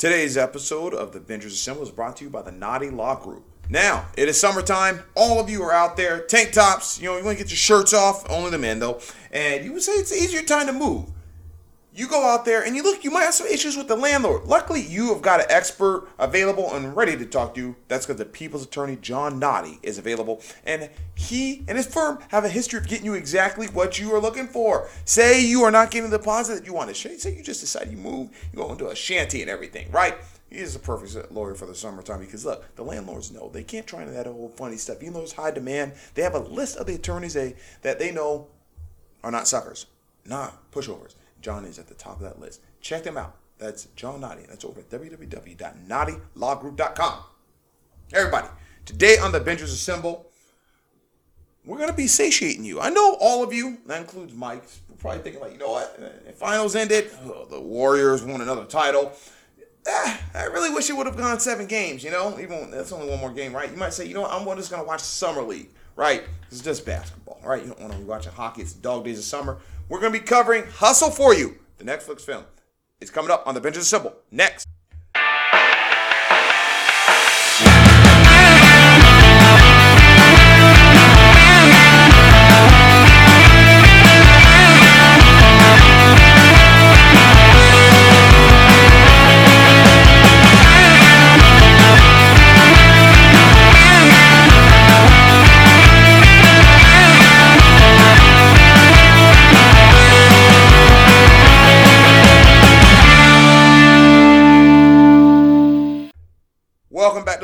Today's episode of the Bingers Assemble is brought to you by the Naughty Law Group. Now, it is summertime. All of you are out there, tank tops, you know, you want to get your shirts off, only the men though, and you would say it's easier time to move. You go out there and you look, you might have some issues with the landlord. Luckily, you have got an expert available and ready to talk to you. That's because the people's attorney, John Noddy, is available. And he and his firm have a history of getting you exactly what you are looking for. Say you are not getting the deposit that you want to say you just decide you move, you go into a shanty and everything, right? He is a perfect lawyer for the summertime because look, the landlords know they can't try into that whole funny stuff. Even though it's high demand, they have a list of the attorneys they that they know are not suckers, not pushovers. John is at the top of that list. Check them out. That's John Naughty. That's over at www.naughtylawgroup.com. Everybody, today on the Bingers Assemble, we're going to be satiating you. I know all of you, that includes Mike, probably thinking like, you know what, finals ended, oh, the Warriors won another title. Ah, I really wish it would have gone seven games, you know, even that's only one more game, right? You might say, you know what, I'm just going to watch Summer League, right? It's just basketball, right? You don't want to be watching hockey. It's dog days of summer. We're going to be covering Hustle for You, the Netflix film. It's coming up on the Bingers Assemble next.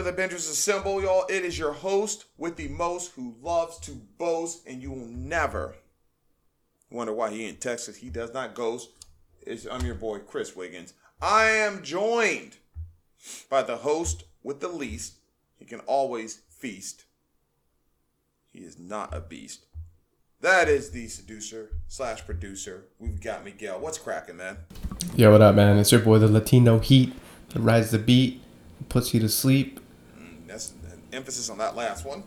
The Bingers Assemble, y'all. It is your host with the most who loves to boast, and you will never wonder why he in Texas. He does not ghost. It's, I'm your boy, Chris Wiggins. I am joined by the host with the least. He can always feast. He is not a beast. That is the seducer slash producer. We've got Miguel. What's cracking, man? Yo, what up, man? It's your boy, the Latino Heat. That rides the beat puts you to sleep. Emphasis on that last one.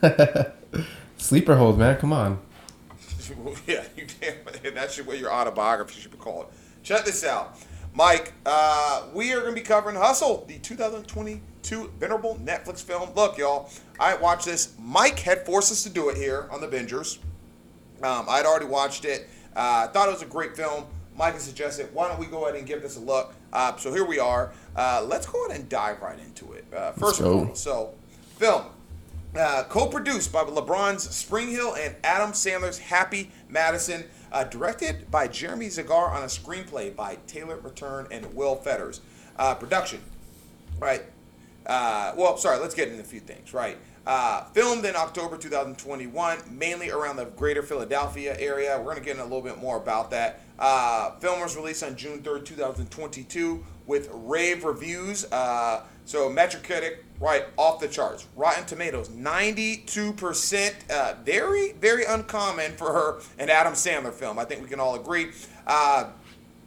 Sleeper hold, man. Come on. yeah, you can. That should what your autobiography should be called. Check this out, Mike. Uh, we are going to be covering Hustle, the 2022 venerable Netflix film. Look, y'all, I watched this. Mike had forced us to do it here on the Bingers. Um, I'd already watched it. I uh, thought it was a great film. Mike had suggested, why don't we go ahead and give this a look? Uh, so here we are. Uh, let's go ahead and dive right into it. Uh, first of all, so film. Uh, co-produced by LeBron's Springhill and Adam Sandler's Happy Madison, uh, directed by Jeremy Zagar on a screenplay by Taylor Return and Will Fetters. Uh, production, right? well, sorry, let's get into a few things, right? Uh, filmed in October 2021, mainly around the greater Philadelphia area. We're going to get in a little bit more about that. Uh, film was released on June 3rd, 2022, with rave reviews. Uh, so Metacritic, right off the charts. Rotten Tomatoes, 92%. Uh, very, very uncommon for her an Adam Sandler film. I think we can all agree. Uh,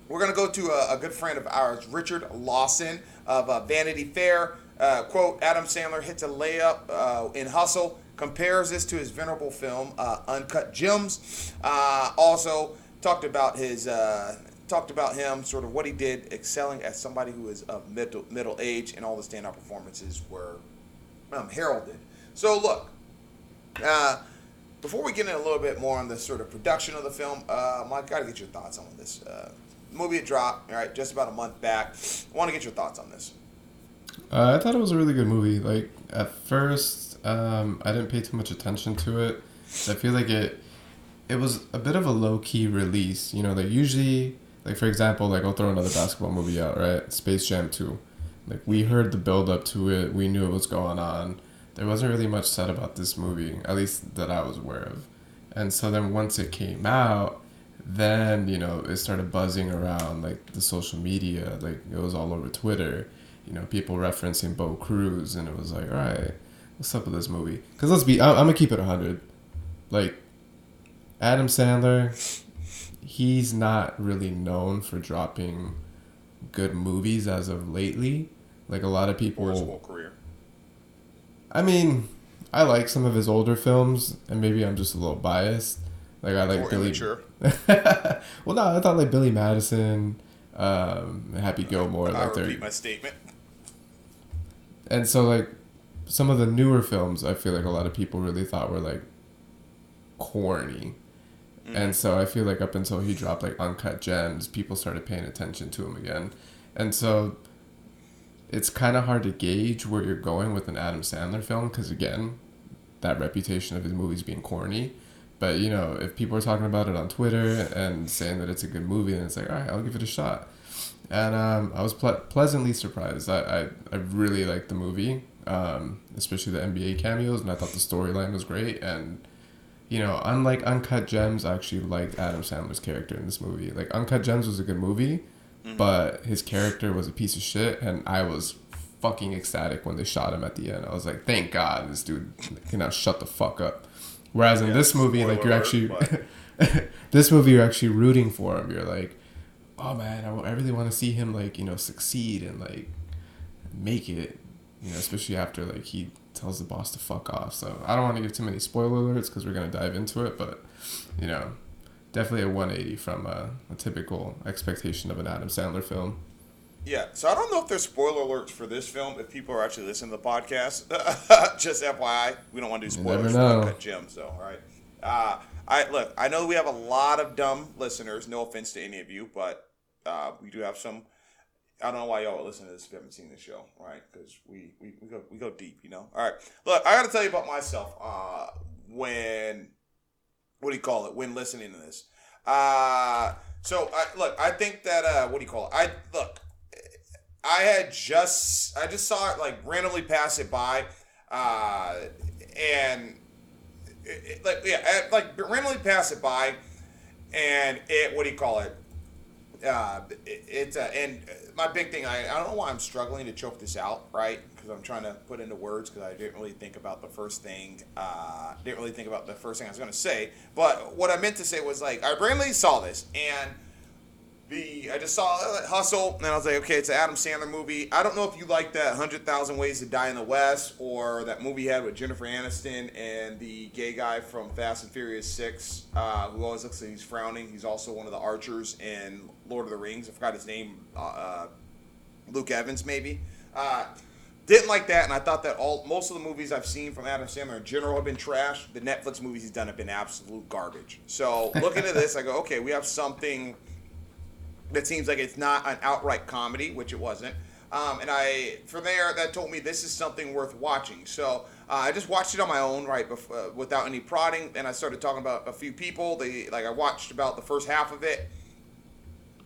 we're going to go to a, a, good friend of ours, Richard Lawson of uh, Vanity Fair. Uh, quote, Adam Sandler hits a layup uh, in Hustle, compares this to his venerable film, uh, Uncut Gems. Uh, also, talked about his, uh, talked about him, sort of what he did, excelling as somebody who is of middle, middle age, and all the standout performances were um, heralded. So, look, uh, before we get in a little bit more on the sort of production of the film, Mike, got to get your thoughts on this. movie had dropped, all right, just about a month back. I want to get your thoughts on this. Uh, I thought it was a really good movie. Like at first, um, I didn't pay too much attention to it. I feel like it it was a bit of a low key release. You know, like usually, like for example, like I'll throw another basketball movie out, right? Space Jam Two. Like we heard the build up to it. We knew it was going on. There wasn't really much said about this movie, at least that I was aware of. And so then once it came out, then you know it started buzzing around like the social media. Like it was all over Twitter you know, people referencing Bo Cruz, and it was like, all right, what's up with this movie? Because let's be, I, I'm gonna keep it hundred. Like, Adam Sandler, he's not really known for dropping good movies as of lately. Like a lot of people. Or his whole career. I mean, I like some of his older films, and maybe I'm just a little biased. Like I like or Billy. well, no, I thought like Billy Madison um, Happy Gilmore. I Like repeat my statement. and so like some of the newer films i feel like a lot of people really thought were like corny and so i feel like up until he dropped like uncut gems people started paying attention to him again and so it's kind of hard to gauge where you're going with an adam sandler film because again that reputation of his movies being corny but you know if people are talking about it on twitter and saying that it's a good movie then it's like all right i'll give it a shot and um, I was ple- pleasantly surprised. I, I, I really liked the movie, um, especially the NBA cameos, and I thought the storyline was great. And you know, unlike Uncut Gems, I actually liked Adam Sandler's character in this movie. Like Uncut Gems was a good movie, but his character was a piece of shit, and I was fucking ecstatic when they shot him at the end. I was like, thank God this dude can now shut the fuck up. Whereas in Yeah, this movie, like you're actually this movie you're actually rooting for him. You're like, oh man, I, I really want to see him like you know succeed and like make it. You know, especially after like he tells the boss to fuck off. So I don't want to give too many spoiler alerts because we're gonna dive into it, but you know, definitely a 180 from a, a typical expectation of an Adam Sandler film. Yeah, so I don't know if there's spoiler alerts for this film if people are actually listening to the podcast. Just FYI, we don't want to do You spoilers never for know. Gems, though. All right. Uh, I look. I know we have a lot of dumb listeners. No offense to any of you, but uh, we do have some. I don't know why y'all listen to this if you haven't seen this show, right? Because we, we, we go we go deep, you know. All right, look, I got to tell you about myself. Uh, when what do you call it? When listening to this, uh, so I look. I think that uh, what do you call it? I look. I had just I just saw it like randomly pass it by, uh, and it, it- like yeah, I, like randomly pass it by, and it what do you call it? Uh, it, it's uh, and my big thing I, I don't know why I'm struggling to choke this out right? Because I'm trying to put into words because I didn't really think about the first thing uh, didn't really think about the first thing I was gonna say. But what I meant to say was like I randomly saw this and the I just saw uh, Hustle, and I was like, okay, it's an Adam Sandler movie. I don't know if you like that Hundred Thousand Ways to Die in the West or that movie he had with Jennifer Aniston and the gay guy from Fast and Furious Six, uh, who always looks like he's frowning. He's also one of the archers in Lord of the Rings. I forgot his name. Uh, uh, Luke Evans, maybe. Uh, didn't like that, and I thought that all most of the movies I've seen from Adam Sandler in general have been trash. The Netflix movies he's done have been absolute garbage. So looking at this, I go, okay, we have something that seems like it's not an outright comedy, which it wasn't. Um, and I, from there, that told me this is something worth watching. So uh, I just watched it on my own, right, uh, without any prodding. And I started talking about a few people. They like I watched about the first half of it.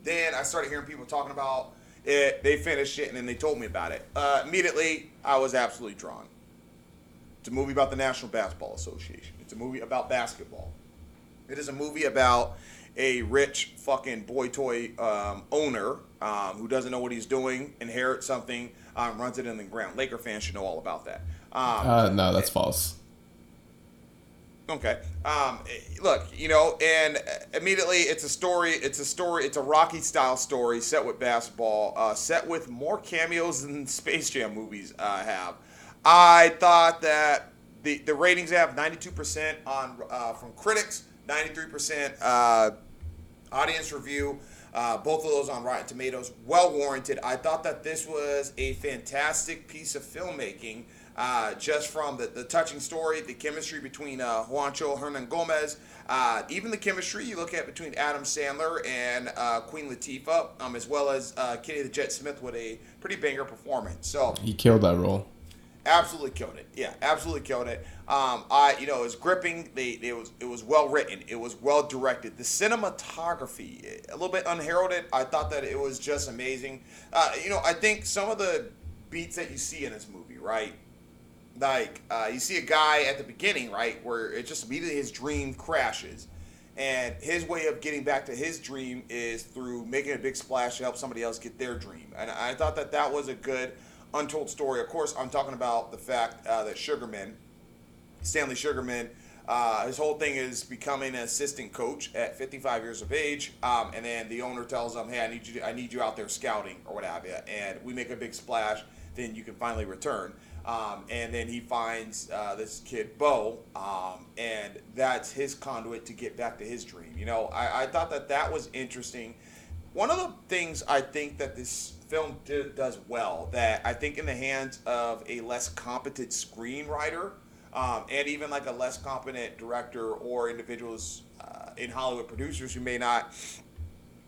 Then I started hearing people talking about it. They finished it, and then they told me about it. Uh, immediately, I was absolutely drawn. It's a movie about the National Basketball Association. It's a movie about basketball. It is a movie about a rich fucking boy toy um, owner um, who doesn't know what he's doing, inherits something, um, runs it in the ground. Laker fans should know all about that. Um, Uh, no, that's false. Okay. Um, look, you know, and immediately it's a story. It's a story. It's a Rocky style story set with basketball, uh, set with more cameos than Space Jam movies uh, have. I thought that the the ratings have 92% on uh, from critics, 93% uh, audience review. Uh, both of those on Rotten Tomatoes, well warranted. I thought that this was a fantastic piece of filmmaking, uh, just from the, the touching story, the chemistry between uh, Juancho Hernangomez, uh, even the chemistry you look at between Adam Sandler and uh, Queen Latifah, um, as well as uh, Kenny the Jet Smith with a pretty banger performance. So He killed that role. Absolutely killed it. Yeah, absolutely killed it. Um, I, you know, it was gripping. They, it was, it was well written. It was well directed. The cinematography, a little bit unheralded. I thought that it was just amazing. Uh, you know, I think some of the beats that you see in this movie, right? Like, uh, you see a guy at the beginning, right, where it just immediately his dream crashes. And his way of getting back to his dream is through making a big splash to help somebody else get their dream. And I thought that that was a good untold story. Of course, I'm talking about the fact uh, that Sugarman, Stanley Sugarman, uh, his whole thing is becoming an assistant coach at 55 years of age, um, and then the owner tells him, "Hey, I need you. I need you out there scouting or what have you." And we make a big splash, then you can finally return. Um, and then he finds uh, this kid Bo, um, and that's his conduit to get back to his dream. You know, I, I thought that that was interesting one of the things I think that this film d- does well that I think in the hands of a less competent screenwriter um, and even like a less competent director or individuals uh, in Hollywood producers who may not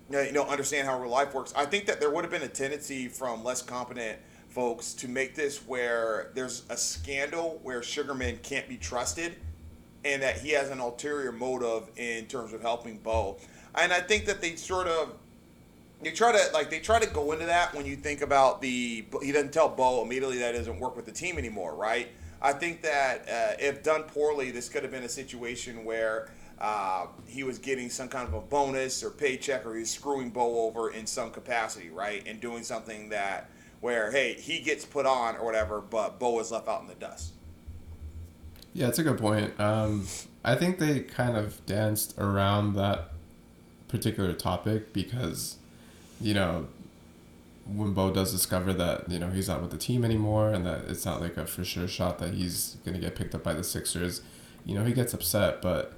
you know understand how real life works. I think that there would have been a tendency from less competent folks to make this where there's a scandal where Sugarman can't be trusted and that he has an ulterior motive in terms of helping Bo. And I think that they sort of they try to like they try to go into that when you think about the he doesn't tell Bo immediately that he doesn't work with the team anymore, right? I think that uh, if done poorly, this could have been a situation where uh, he was getting some kind of a bonus or paycheck, or he's screwing Bo over in some capacity, right? And doing something that where hey he gets put on or whatever, but Bo is left out in the dust. Yeah, it's a good point. Um, I think they kind of danced around that particular topic because, you know, when Bo does discover that you know he's not with the team anymore and that it's not like a for sure shot that he's gonna get picked up by the Sixers, you know he gets upset, but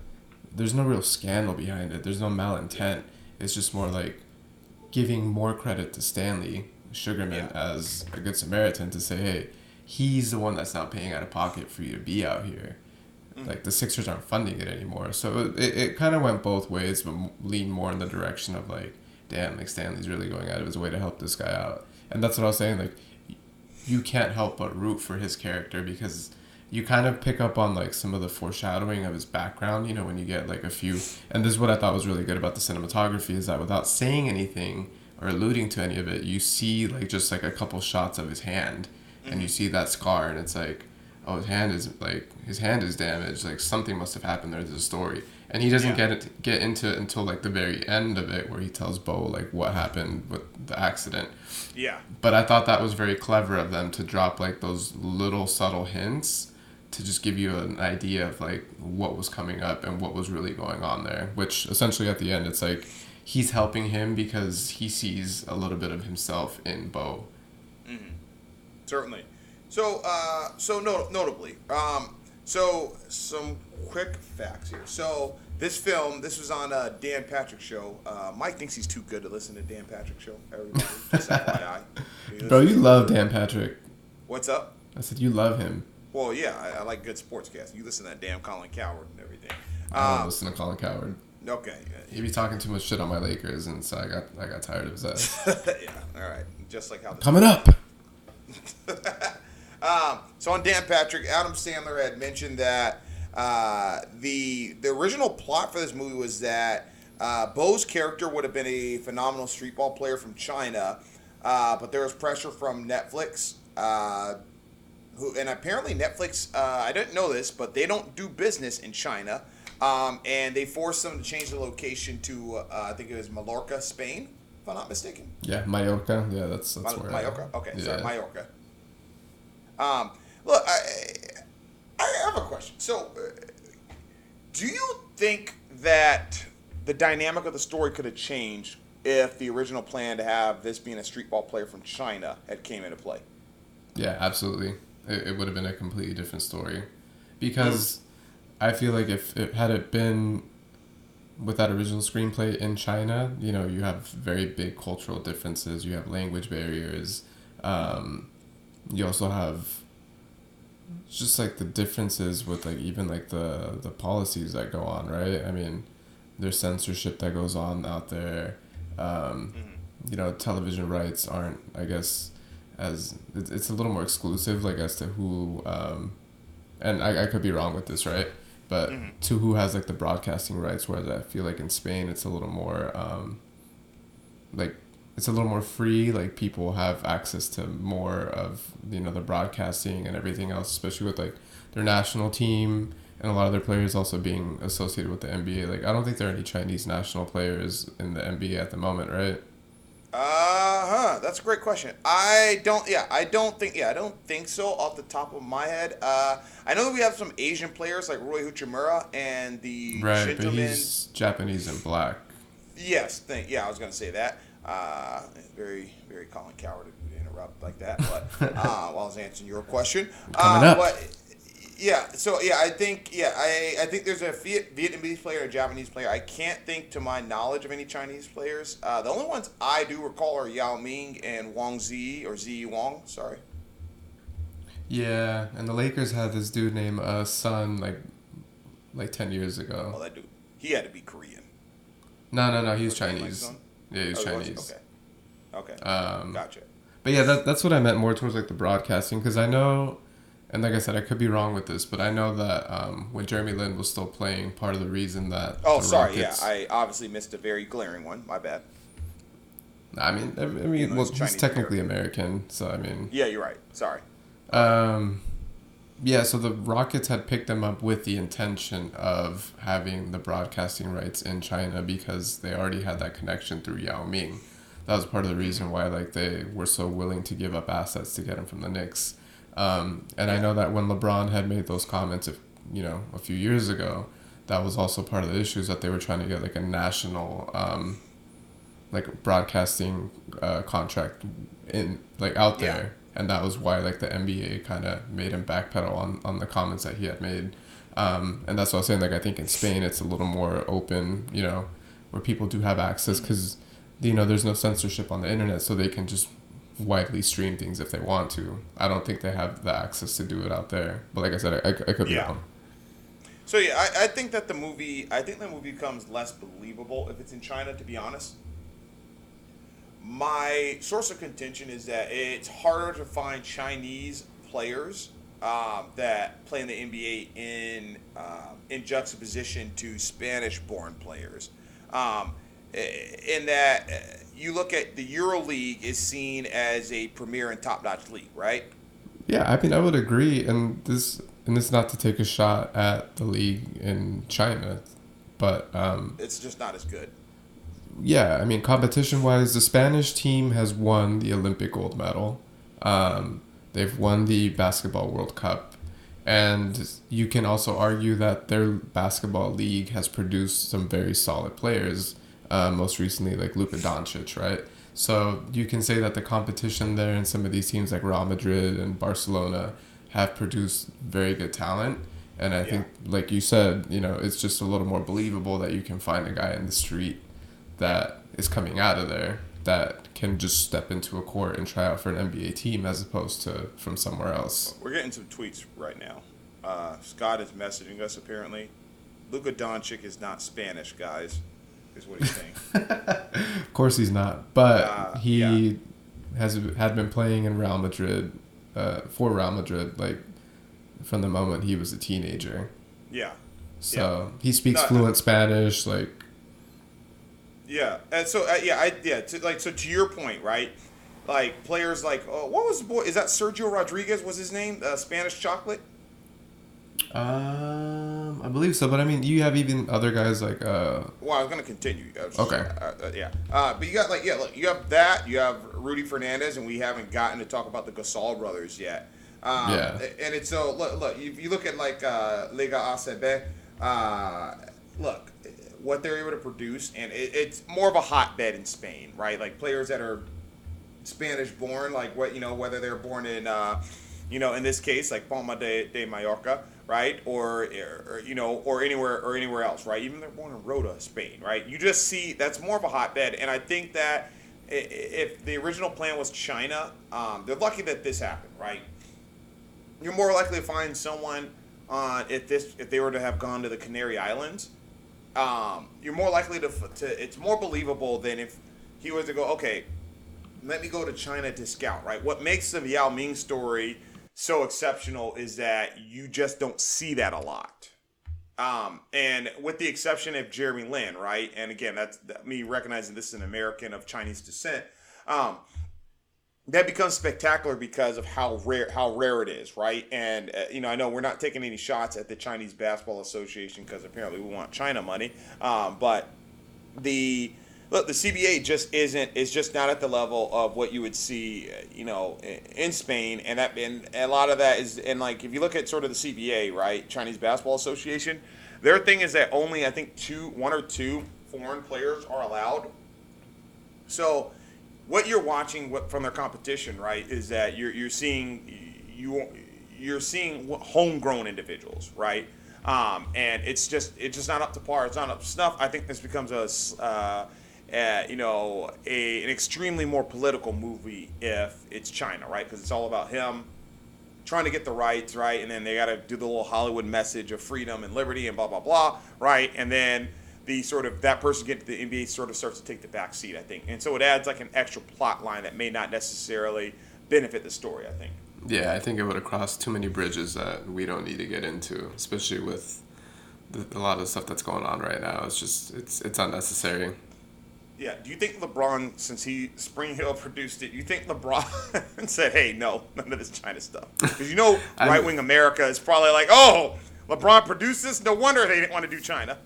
there's no real scandal behind it. There's no malintent. It's just more like giving more credit to Stanley Sugarman Yeah. as a good Samaritan to say, hey, he's the one that's not paying out of pocket for you to be out here. Mm. Like the Sixers aren't funding it anymore, so it, it kind of went both ways, but leaned more in the direction of like, damn, like Stanley's really going out of his way to help this guy out, and that's what I was saying. Like, you can't help but root for his character because you kind of pick up on like some of the foreshadowing of his background. You know, when you get like a few, and this is what I thought was really good about the cinematography is that without saying anything or alluding to any of it, you see like just like a couple shots of his hand, and you mm-hmm. see that scar, and it's like, oh, his hand is like his hand is damaged. Like something must have happened. There's a story, and he doesn't Yeah. get it get into it until like the very end of it, where he tells Bo like what happened with the accident Yeah. but I thought that was very clever of them to drop like those little subtle hints to just give you an idea of like what was coming up and what was really going on there. Which essentially at the end, it's like he's helping him because he sees a little bit of himself in Bo. Certainly. So, uh, so no, notably, um, so some quick facts here. So this film, this was on uh, Dan Patrick show. Uh, Mike thinks he's too good to listen to Dan Patrick show. Everybody, just FYI. Bro, you love Dan Patrick. What's up? I said you love him. Well, yeah, I, I like good sportscasting. You listen to that damn Colin Cowherd and everything. I don't Um, listen to Colin Cowherd. okay. He be talking too much shit on my Lakers, and so I got I got tired of his ass. yeah. All right. Just like how Coming up. Um, so on Dan Patrick, Adam Sandler had mentioned that uh, the the original plot for this movie was that uh, Bo's character would have been a phenomenal streetball player from China, uh, but there was pressure from Netflix. Uh, who and apparently Netflix, uh, I didn't know this, but they don't do business in China, um, and they forced them to change the location to uh, I think it was Mallorca, Spain, if I'm not mistaken. Yeah, Mallorca. Yeah, that's that's where. Mallorca. Okay, sorry, Yeah. Mallorca. Um, look, I, I have a question. So, uh, do you think that the dynamic of the story could have changed if the original plan to have this being a street ball player from China had came into play? Yeah, absolutely. It, it would have been a completely different story, because I feel like if it had it been with that original screenplay in China, you know, you have very big cultural differences. You have language barriers. Um, you also have just like the differences with like even like the the policies that go on, right? I mean, there's censorship that goes on out there. Um, you know, television rights aren't, I guess, as it's, it's a little more exclusive, like as to who, um, and I, I could be wrong with this, right? But to who has like the broadcasting rights, whereas I feel like in Spain it's a little more, um, like it's a little more free. Like people have access to more of you know the broadcasting and everything else, especially with like their national team and a lot of their players also being associated with the NBA. Like I don't think there are any Chinese national players in the NBA at the moment, right? Uh huh. That's a great question. I don't. Yeah, I don't think. Yeah, I don't think so. Off the top of my head, uh, I know that we have some Asian players like Rui Hachimura and the Right, but he's Japanese and black. Yes, thank, yeah, I was going to say that. Uh, very, very Colin Cowherd to interrupt like that, but uh, while I was answering your question, Coming uh, up. But Yeah, so yeah, I think yeah, I, I think there's a Vietnamese player, a Japanese player. I can't think to my knowledge of any Chinese players. Uh, the only ones I do recall are Yao Ming and Wang Zi or Zi Wang. Sorry. Yeah, and the Lakers had this dude named uh, Sun like like ten years ago. Oh, that dude. He had to be Korean. No, no, no. He was like Chinese. Sun? Yeah, he was Oh, Chinese. Okay. Okay. Um, gotcha. But yeah, that, that's what I meant more towards like the broadcasting because I know, and like I said, I could be wrong with this, but I know that um, when Jeremy Lin was still playing, part of the reason that Oh, sorry. Rockets- Yeah, I obviously missed a very glaring one. My bad. I mean, I, mean, well, he's he's technically American, so I mean, Yeah, you're right. Sorry. um, yeah. So the Rockets had picked them up with the intention of having the broadcasting rights in China because they already had that connection through Yao Ming. That was part of the reason why like they were so willing to give up assets to get him from the Knicks. Um, and I know that when LeBron had made those comments, if you know, a few years ago, that was also part of the issues that they were trying to get like a national, um, like broadcasting uh, contract in like out Yeah. And that was why like the NBA kind of made him backpedal on on the comments that he had made. Um, and that's what I was saying. Like I think in Spain, it's a little more open, you know, where people do have access because you know there's no censorship on the internet, so they can just widely stream things if they want to. I don't think they have the access to do it out there. But like I said, I, I could be Yeah. wrong. So yeah, I, I think that the movie, I think the movie becomes less believable if it's in China. To be honest, my source of contention is that it's harder to find Chinese players um, that play in the NBA in um, in juxtaposition to Spanish-born players. Um, in that eh, you look at the EuroLeague is seen as a premier and top-notch league, right? Yeah, I mean, I would agree, and this and this is not to take a shot at the league in China, but um, It's just not as good. Yeah, I mean, competition wise, the Spanish team has won the Olympic gold medal. Um, they've won the basketball World Cup, and you can also argue that their basketball league has produced some very solid players. Uh, most recently, like Luka Doncic, right? So you can say that the competition there and some of these teams like Real Madrid and Barcelona have produced very good talent. And I Yeah. think, like you said, you know, it's just a little more believable that you can find a guy in the street that is coming out of there that can just step into a court and try out for an NBA team as opposed to from somewhere else. We're getting some tweets right now. Uh, Scott is messaging us apparently. Luka Doncic is not Spanish, guys. Is what he's saying. Of course, he's not, but Uh, he yeah. has had been playing in Real Madrid uh, for Real Madrid like from the moment he was a teenager. yeah, So he speaks No, fluent Spanish. Like, yeah, and so uh, yeah, I yeah, to, like so to your point, right? Like players like oh, what was the boy? Is that Sergio Rodriguez? Was his name? Uh, Spanish chocolate. um, I believe so. But I mean, you have even other guys like uh, Well, I was gonna continue. Was Okay. uh, uh, yeah. Uh, but you got like yeah, look, you have that. You have Rudy Fernandez, and we haven't gotten to talk about the Gasol brothers yet. Um, Yeah. And it's so look, look. If you look at like uh, Liga ACB, uh, look what they're able to produce, and it, it's more of a hotbed in Spain, right? Like players that are Spanish born, like what you know, whether they're born in, uh, you know, in this case, like Palma de, de Mallorca, right, or, or you know, or anywhere or anywhere else, right? Even they're born in Rota, Spain, right? You just see that's more of a hotbed, and I think that if the original plan was China, um, they're lucky that this happened, right? You're more likely to find someone on if this if they were to have gone to the Canary Islands um, you're more likely to, to it's more believable than if he was to go okay let me go to china to scout right? What makes the yao ming story so exceptional is that you just don't see that a lot. Um, and with the exception of jeremy lin right? And again that's that, me recognizing this is an american of chinese descent. Um, that becomes spectacular because of how rare how rare it is, right? And uh, you know, I know we're not taking any shots at the Chinese Basketball Association because apparently we want China money, um, but the look the CBA just isn't is just not at the level of what you would see, uh, you know, in, in Spain, and that and a lot of that is and like if you look at sort of the CBA, right, Chinese Basketball Association, their thing is that only I think two, one or two foreign players are allowed. So what you're watching what- from their competition, right, is that you're you're seeing you you're seeing homegrown individuals, right? Um, and it's just it's just not up to par. It's not up to snuff. I think this becomes a uh, uh, you know a, an extremely more political movie if it's China, right? Because it's all about him trying to get the rights, right? And then they got to do the little Hollywood message of freedom and liberty and blah blah blah, right? And then the sort of that person getting to the NBA sort of starts to take the back seat, I think. And so it adds like an extra plot line that may not necessarily benefit the story, I think. Yeah, I think it would have crossed too many bridges that we don't need to get into, especially with the, a lot of stuff that's going on right now. It's just it's it's unnecessary. Yeah. Do you think LeBron, since he Spring Hill produced it, you think LeBron said, "Hey, no, none of this China stuff"? Because you know, right wing America is probably like, "Oh, LeBron produced this. No wonder they didn't want to do China."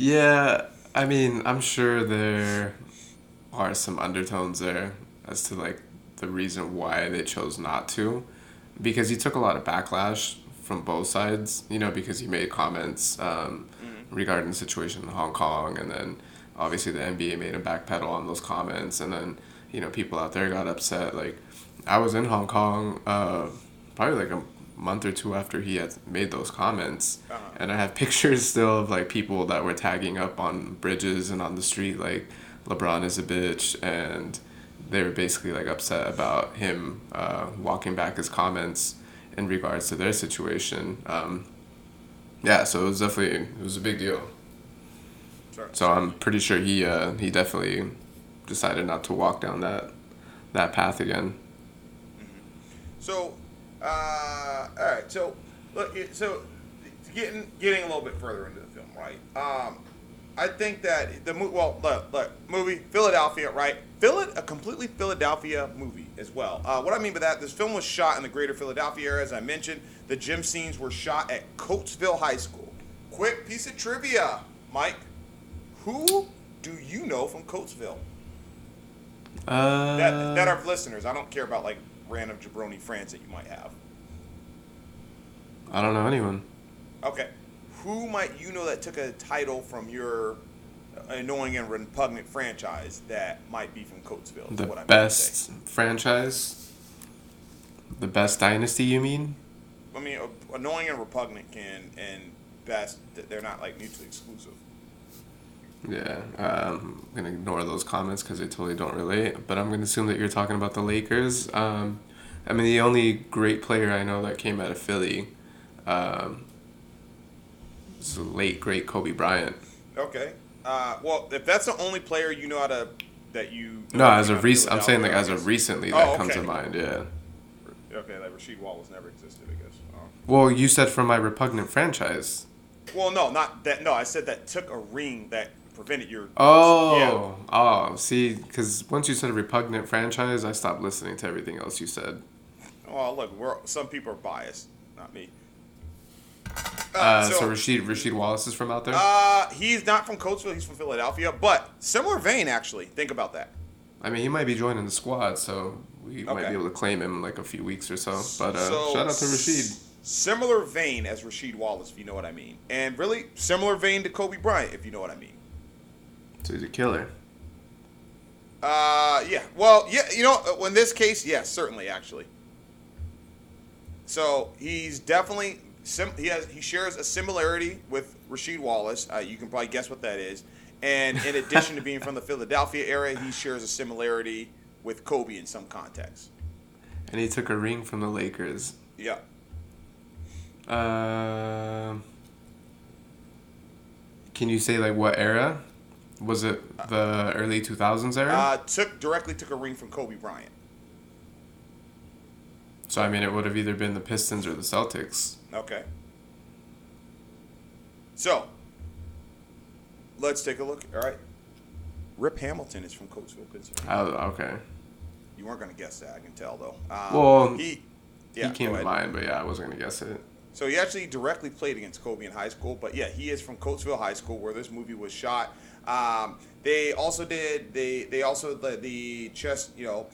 Yeah, I mean, I'm sure there are some undertones there as to like the reason why they chose not to, because he took a lot of backlash from both sides. You know, because he made comments um, regarding the situation in Hong Kong, and then obviously the NBA made him backpedal on those comments, and then you know people out there got upset. Like, I was in Hong Kong, uh, probably like a month or two after he had made those comments, Uh-huh. and I have pictures still of like people that were tagging up on bridges and on the street like LeBron is a bitch, and they were basically like upset about him uh, walking back his comments in regards to their situation. Um, yeah, so it was definitely it was a big deal. Sorry. So I'm pretty sure he uh, he definitely decided not to walk down that that path again. So, uh, all right. So, look. So, getting getting a little bit further into the film, right? Um, I think that the movie. Well, look, look, movie Philadelphia, right? Phil- a completely Philadelphia movie as well. Uh, what I mean by that, this film was shot in the greater Philadelphia area, as I mentioned. The gym scenes were shot at Coatesville High School. Quick piece of trivia, Mike. Who do you know from Coatesville? Uh, That that are listeners. I don't care about like random jabroni friends that you might have. I don't know anyone. Okay. Who might you know that took a title from your annoying and repugnant franchise that might be from Coatesville? The what I meant to say. best franchise. The best dynasty, you mean? I mean, uh, annoying and repugnant can and best, they're not like mutually exclusive. Yeah, um, I'm gonna ignore those comments because they totally don't relate. But I'm gonna assume that you're talking about the Lakers. Um, I mean, the only great player I know that came out of Philly um, is the late great Kobe Bryant. Okay. Uh, well, if that's the only player you know how to that you. No, as of recent, I'm saying like as of recently Oh, that comes to mind. Yeah. Okay, like Rasheed Wallace never existed, I guess. Oh. Well, you said from my repugnant franchise. Well, no, not that. No, I said that took a ring that prevented your. Oh, oh, see, because once you said a repugnant franchise, I stopped listening to everything else you said. Yeah. Well, look, we're some people are biased, not me. Uh, so, Rasheed Rasheed Wallace is from out there. Uh, he's not from Coatesville. He's from Philadelphia, but similar vein actually. Think about that. I mean, he might be joining the squad, so we might be able to claim him in like a few weeks or so. But uh, So, shout out to Rasheed. s- Similar vein as Rasheed Wallace, if you know what I mean, and really similar vein to Kobe Bryant, if you know what I mean. So he's a killer. Uh, yeah. Well, yeah. You know, uh, in this case, yes, certainly, actually. So he's definitely sim- he has he shares a similarity with Rasheed Wallace. Uh, you can probably guess what that is. And in addition to being from the Philadelphia area, he shares a similarity with Kobe in some context. And he took a ring from the Lakers. Yeah. Um can you say like what era? Was it the early 2000s era? Uh, took directly took a ring from Kobe Bryant. so I mean, it would have either been the Pistons or the Celtics. Okay. So, let's take a look. All right. Rip Hamilton is from Coatesville, Pennsylvania. Oh, okay. You weren't going to guess that, I can tell, though. Um, Well, he, yeah, he came to mind, but yeah, I wasn't gonna guess it. So he actually directly played against Kobe in high school, but yeah, he is from Coatesville High School, where this movie was shot. Um, they also did they they also the, the chess you know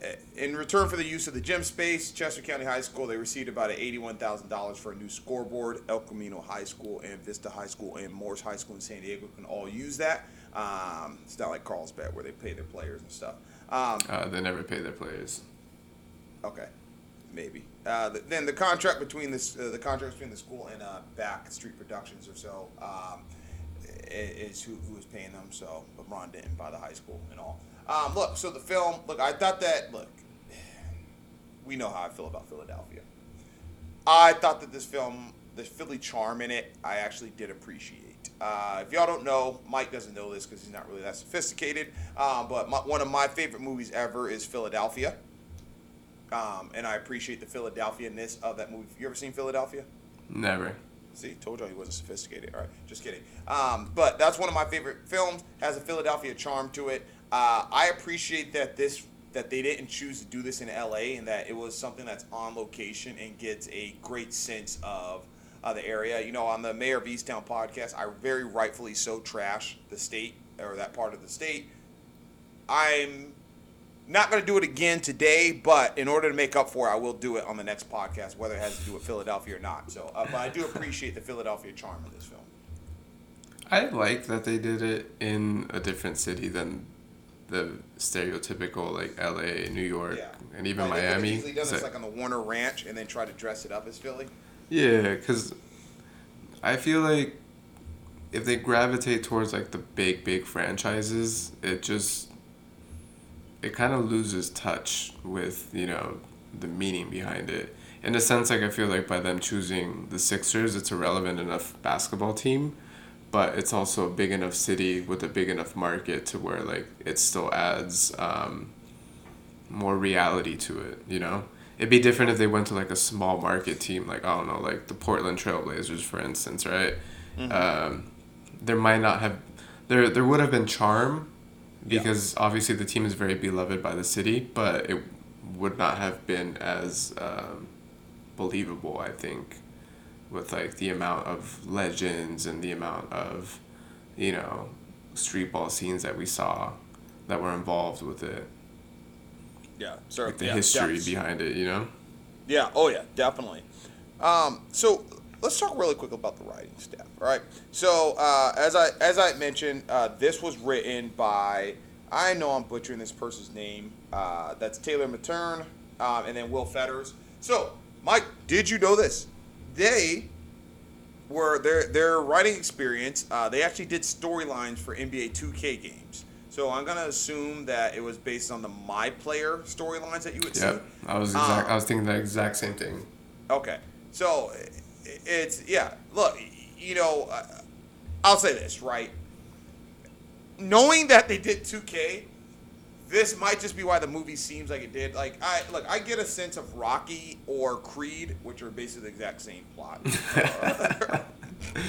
eh, in return for the use of the gym space, Chester County High School they received about eighty-one thousand dollars for a new scoreboard. El Camino High School and Vista High School and Morris High School in San Diego can all use that. Um, it's not like Carlsbad where they pay their players and stuff. Um, Uh, they never pay their players. Okay. maybe. Uh, the, then the contract between this, uh, the contract between the school and uh, Back Street Productions or so, um, is who, who is paying them. So LeBron didn't buy the high school and all. Um, look, so the film. Look, I thought that. Look, we know how I feel about Philadelphia. I thought that this film, the Philly charm in it, I actually did appreciate. Uh, if y'all don't know, Mike doesn't know this because he's not really that sophisticated. Um, but my, one of my favorite movies ever is Philadelphia. Um, and I appreciate the Philadelphia-ness of that movie. You ever seen Philadelphia? Never. See, told y'all he wasn't sophisticated. All right, just kidding. Um, but that's one of my favorite films. Has a Philadelphia charm to it. Uh, I appreciate that this that they didn't choose to do this in L.A. and that it was something that's on location and gets a great sense of uh, the area. You know, on the Mare of Easttown podcast, I very rightfully so trash the state or that part of the state. I'm not going to do it again today, but in order to make up for it, I will do it on the next podcast, whether it has to do with Philadelphia or not. So, uh, but I do appreciate the Philadelphia charm of this film. I like that they did it in a different city than the stereotypical like L.A., New York, Yeah, and even Like, they Miami. Easily done So- this like on the Warner Ranch and then try to dress it up as Philly. Yeah, because I feel like if they gravitate towards like the big, big franchises, it just it kind of loses touch with you know the meaning behind it. In a sense, like I feel like by them choosing the Sixers, it's a relevant enough basketball team, but it's also a big enough city with a big enough market to where like it still adds um, more reality to it. You know, it'd be different if they went to like a small market team, like I don't know, like the Portland Trailblazers, for instance, right? Um, there might not have there there would have been charm Yeah. because obviously the team is very beloved by the city, but it would not have been as um, believable, I think, with like the amount of legends and the amount of you know street ball scenes that we saw that were involved with it, Yeah, sir. like the history behind it, you know. Yeah. Oh, yeah. Definitely. Um, so let's talk really quick about the writing staff. All right. So uh, as I as I mentioned, uh, this was written by I know I'm butchering this person's name. Uh, that's Taylor Materne, um, and then Will Fetters. So Mike, did you know this? They were their their writing experience. Uh, they actually did storylines for NBA 2K games. So I'm gonna assume that it was based on the My Player storylines that you would Yep, see. I was exact. Um, I was thinking the exact same thing. Okay, so it's yeah. Look, you know, uh, I'll say this right. Knowing that they did 2K, this might just be why the movie seems like it did. Like I look, I get a sense of Rocky or Creed, which are basically the exact same plot.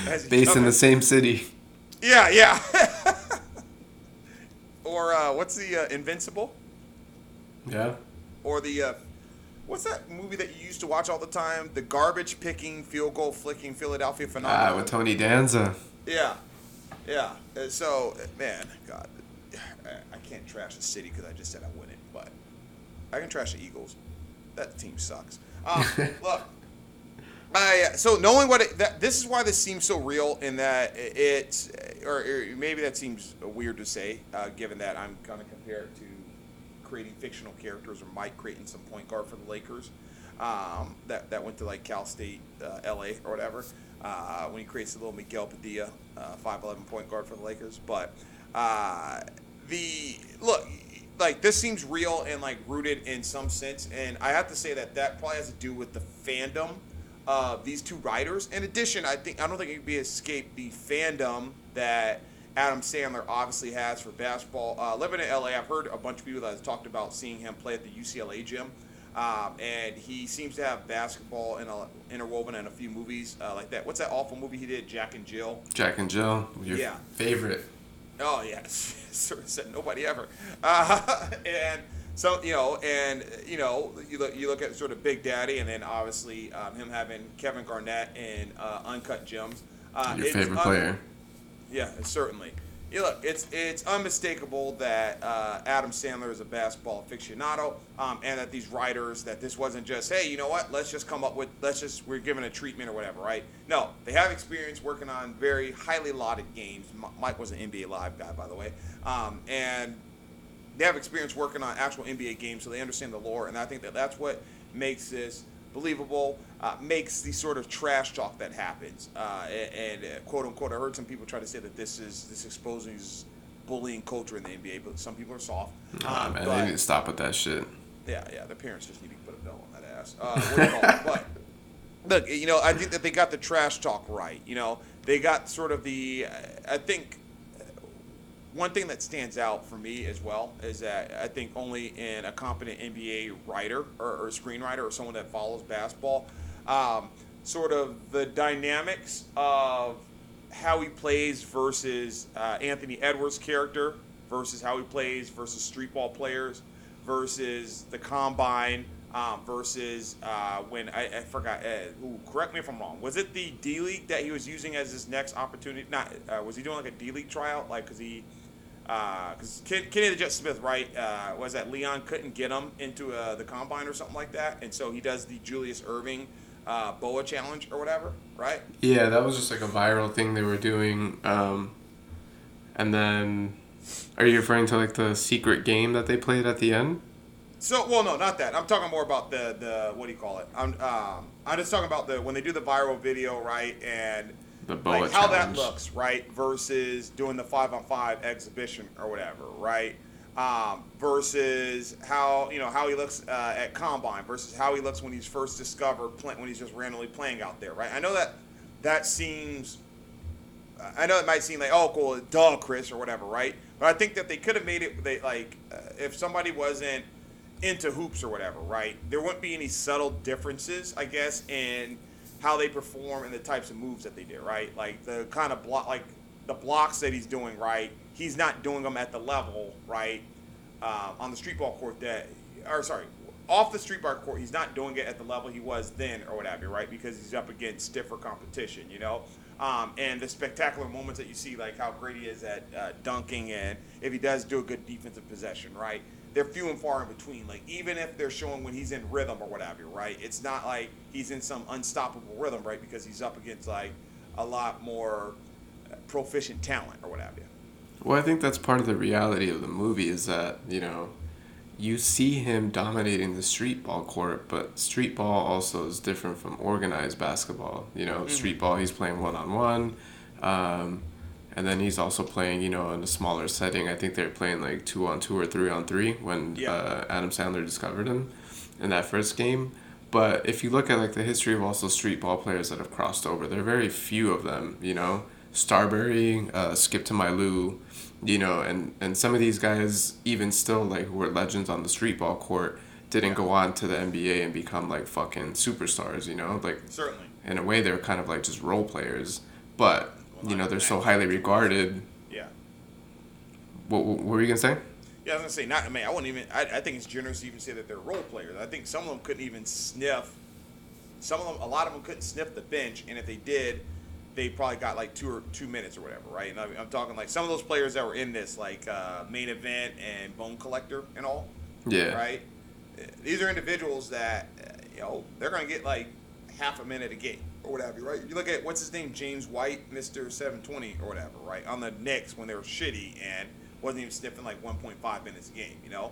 Uh, Based in the same city. Yeah, yeah. or uh, what's the uh, Invincible? Yeah. Or the uh, what's that movie that you used to watch all the time? The garbage picking, field goal flicking Philadelphia phenomenon. Ah, phenomenon. with Tony Danza. yeah, yeah. Uh, So uh, man, God, I I can't trash the city because I just said I wouldn't, but I can trash the Eagles. That team sucks. Um, look. I, so knowing what it, that this is why this seems so real in that it, or, or maybe that seems weird to say uh, given that I'm gonna compare it to creating fictional characters or Mike creating some point guard for the Lakers um, that that went to like Cal State, uh, L.A. or whatever uh, when he creates a little Miguel Padilla, uh, five eleven point guard for the Lakers. But uh, the look like this seems real and like rooted in some sense, and I have to say that that probably has to do with the fandom of these two writers. In addition, I think I don't think it can be escaped the fandom that Adam Sandler obviously has for basketball. Uh, living in LA, I've heard a bunch of people that have talked about seeing him play at the UCLA gym. Um, and he seems to have basketball in a, interwoven in a few movies uh, like that. What's that awful movie he did, Jack and Jill? Jack and Jill. Your Yeah. favorite. Oh yes, sort of said nobody ever. Uh, and so you know, and you know, you look you look at sort of Big Daddy, and then obviously um, him having Kevin Garnett in uh, Uncut Gems. Uh, Your favorite un- player. Yeah, certainly. You look, it's it's unmistakable that uh, Adam Sandler is a basketball aficionado, um, and that these writers that this wasn't just hey, you know what? Let's just come up with let's just we're given a treatment or whatever, right? No, they have experience working on very highly lauded games. Mike was an NBA Live guy, by the way, um, and they have experience working on actual NBA games, so they understand the lore, and I think that that's what makes this believable, uh, makes the sort of trash talk that happens, uh, and, and uh, quote unquote. I heard some people try to say that this is this exposes bullying culture in the NBA, but some people are soft. Nah, Um, man, but- they need to stop with that shit. yeah, yeah. The parents just need to put a belt on that ass. Uh, what do you call it? But look, you know, I think that they got the trash talk right. You know, they got sort of the. I think one thing that stands out for me as well is that I think only in a competent NBA writer or, or screenwriter or someone that follows basketball, um, sort of the dynamics of how he plays versus uh, Anthony Edwards' character versus how he plays versus street ball players versus the combine um, versus uh, when I, I forgot. Uh, ooh, correct me if I'm wrong. Was it the D League that he was using as his next opportunity? Not uh, was he doing like a D League tryout? Like, cause he, because Ken, Kenny the Jet Smith, right? Uh, was that Leon couldn't get him into uh, the combine or something like that, and so he does the Julius Erving uh, Boa challenge or whatever, right? Yeah, that was just like a viral thing they were doing. Um, and then, are you referring to like the secret game that they played at the end? So, well, no, not that. I'm talking more about the the what do you call it? I'm um, I'm just talking about the when they do the viral video, right? And The boa like how that looks, right? Versus doing the five on five exhibition or whatever, right? Um, versus how you know how he looks uh, at combine versus how he looks when he's first discovered play, when he's just randomly playing out there, right? I know that that seems I know it might seem like, oh, cool, duh, Chris, or whatever, right? But I think that they could have made it, they like, uh, if somebody wasn't into hoops or whatever, right? There wouldn't be any subtle differences, I guess, in how they perform and the types of moves that they do, right? Like the kind of block, like the blocks that he's doing, right? He's not doing them at the level, right? Um, on the street ball court that, or sorry, off the street ball court, he's not doing it at the level he was then or whatever, right? Because he's up against stiffer competition, you know? Um, and the spectacular moments that you see, like how great he is at uh, dunking, and if he does do a good defensive possession, right? They're few and far in between. Like even if they're showing when he's in rhythm or whatever, right? It's not like he's in some unstoppable rhythm, right? Because he's up against like a lot more proficient talent or whatever. Well, I think that's part of the reality of the movie is that, you know, you see him dominating the street ball court, but street ball also is different from organized basketball. You know, mm-hmm. street ball, he's playing one on one. And then he's also playing, you know, in a smaller setting. I think they're playing like two on two or three on three when Yeah. uh, Adam Sandler discovered him in that first game. But if you look at like the history of also street ball players that have crossed over, there are very few of them. You know, Starbury, uh, Skip to My Lou, you know, and and some of these guys even still like who were legends on the street ball court didn't go on to the NBA and become like fucking superstars. You know, like Certainly. in a way they're kind of like just role players, but you know they're so highly regarded. Yeah. What, what were you gonna say? Yeah, I was gonna say not. I mean, I wouldn't even. I, I think it's generous to even say that they're role players. I think some of them couldn't even sniff. Some of them, a lot of them couldn't sniff the bench, and if they did, they probably got like two or two minutes or whatever, right? And I, I'm talking like some of those players that were in this, like uh, main event and Bone Collector and all, Yeah. right? These are individuals that uh, you know they're gonna get like half a minute a game or whatever, right? You look at what's his name, James White, Mister Seven Twenty or whatever, right? On the Knicks when they were shitty and wasn't even sniffing like 1.5 minutes a game, you know?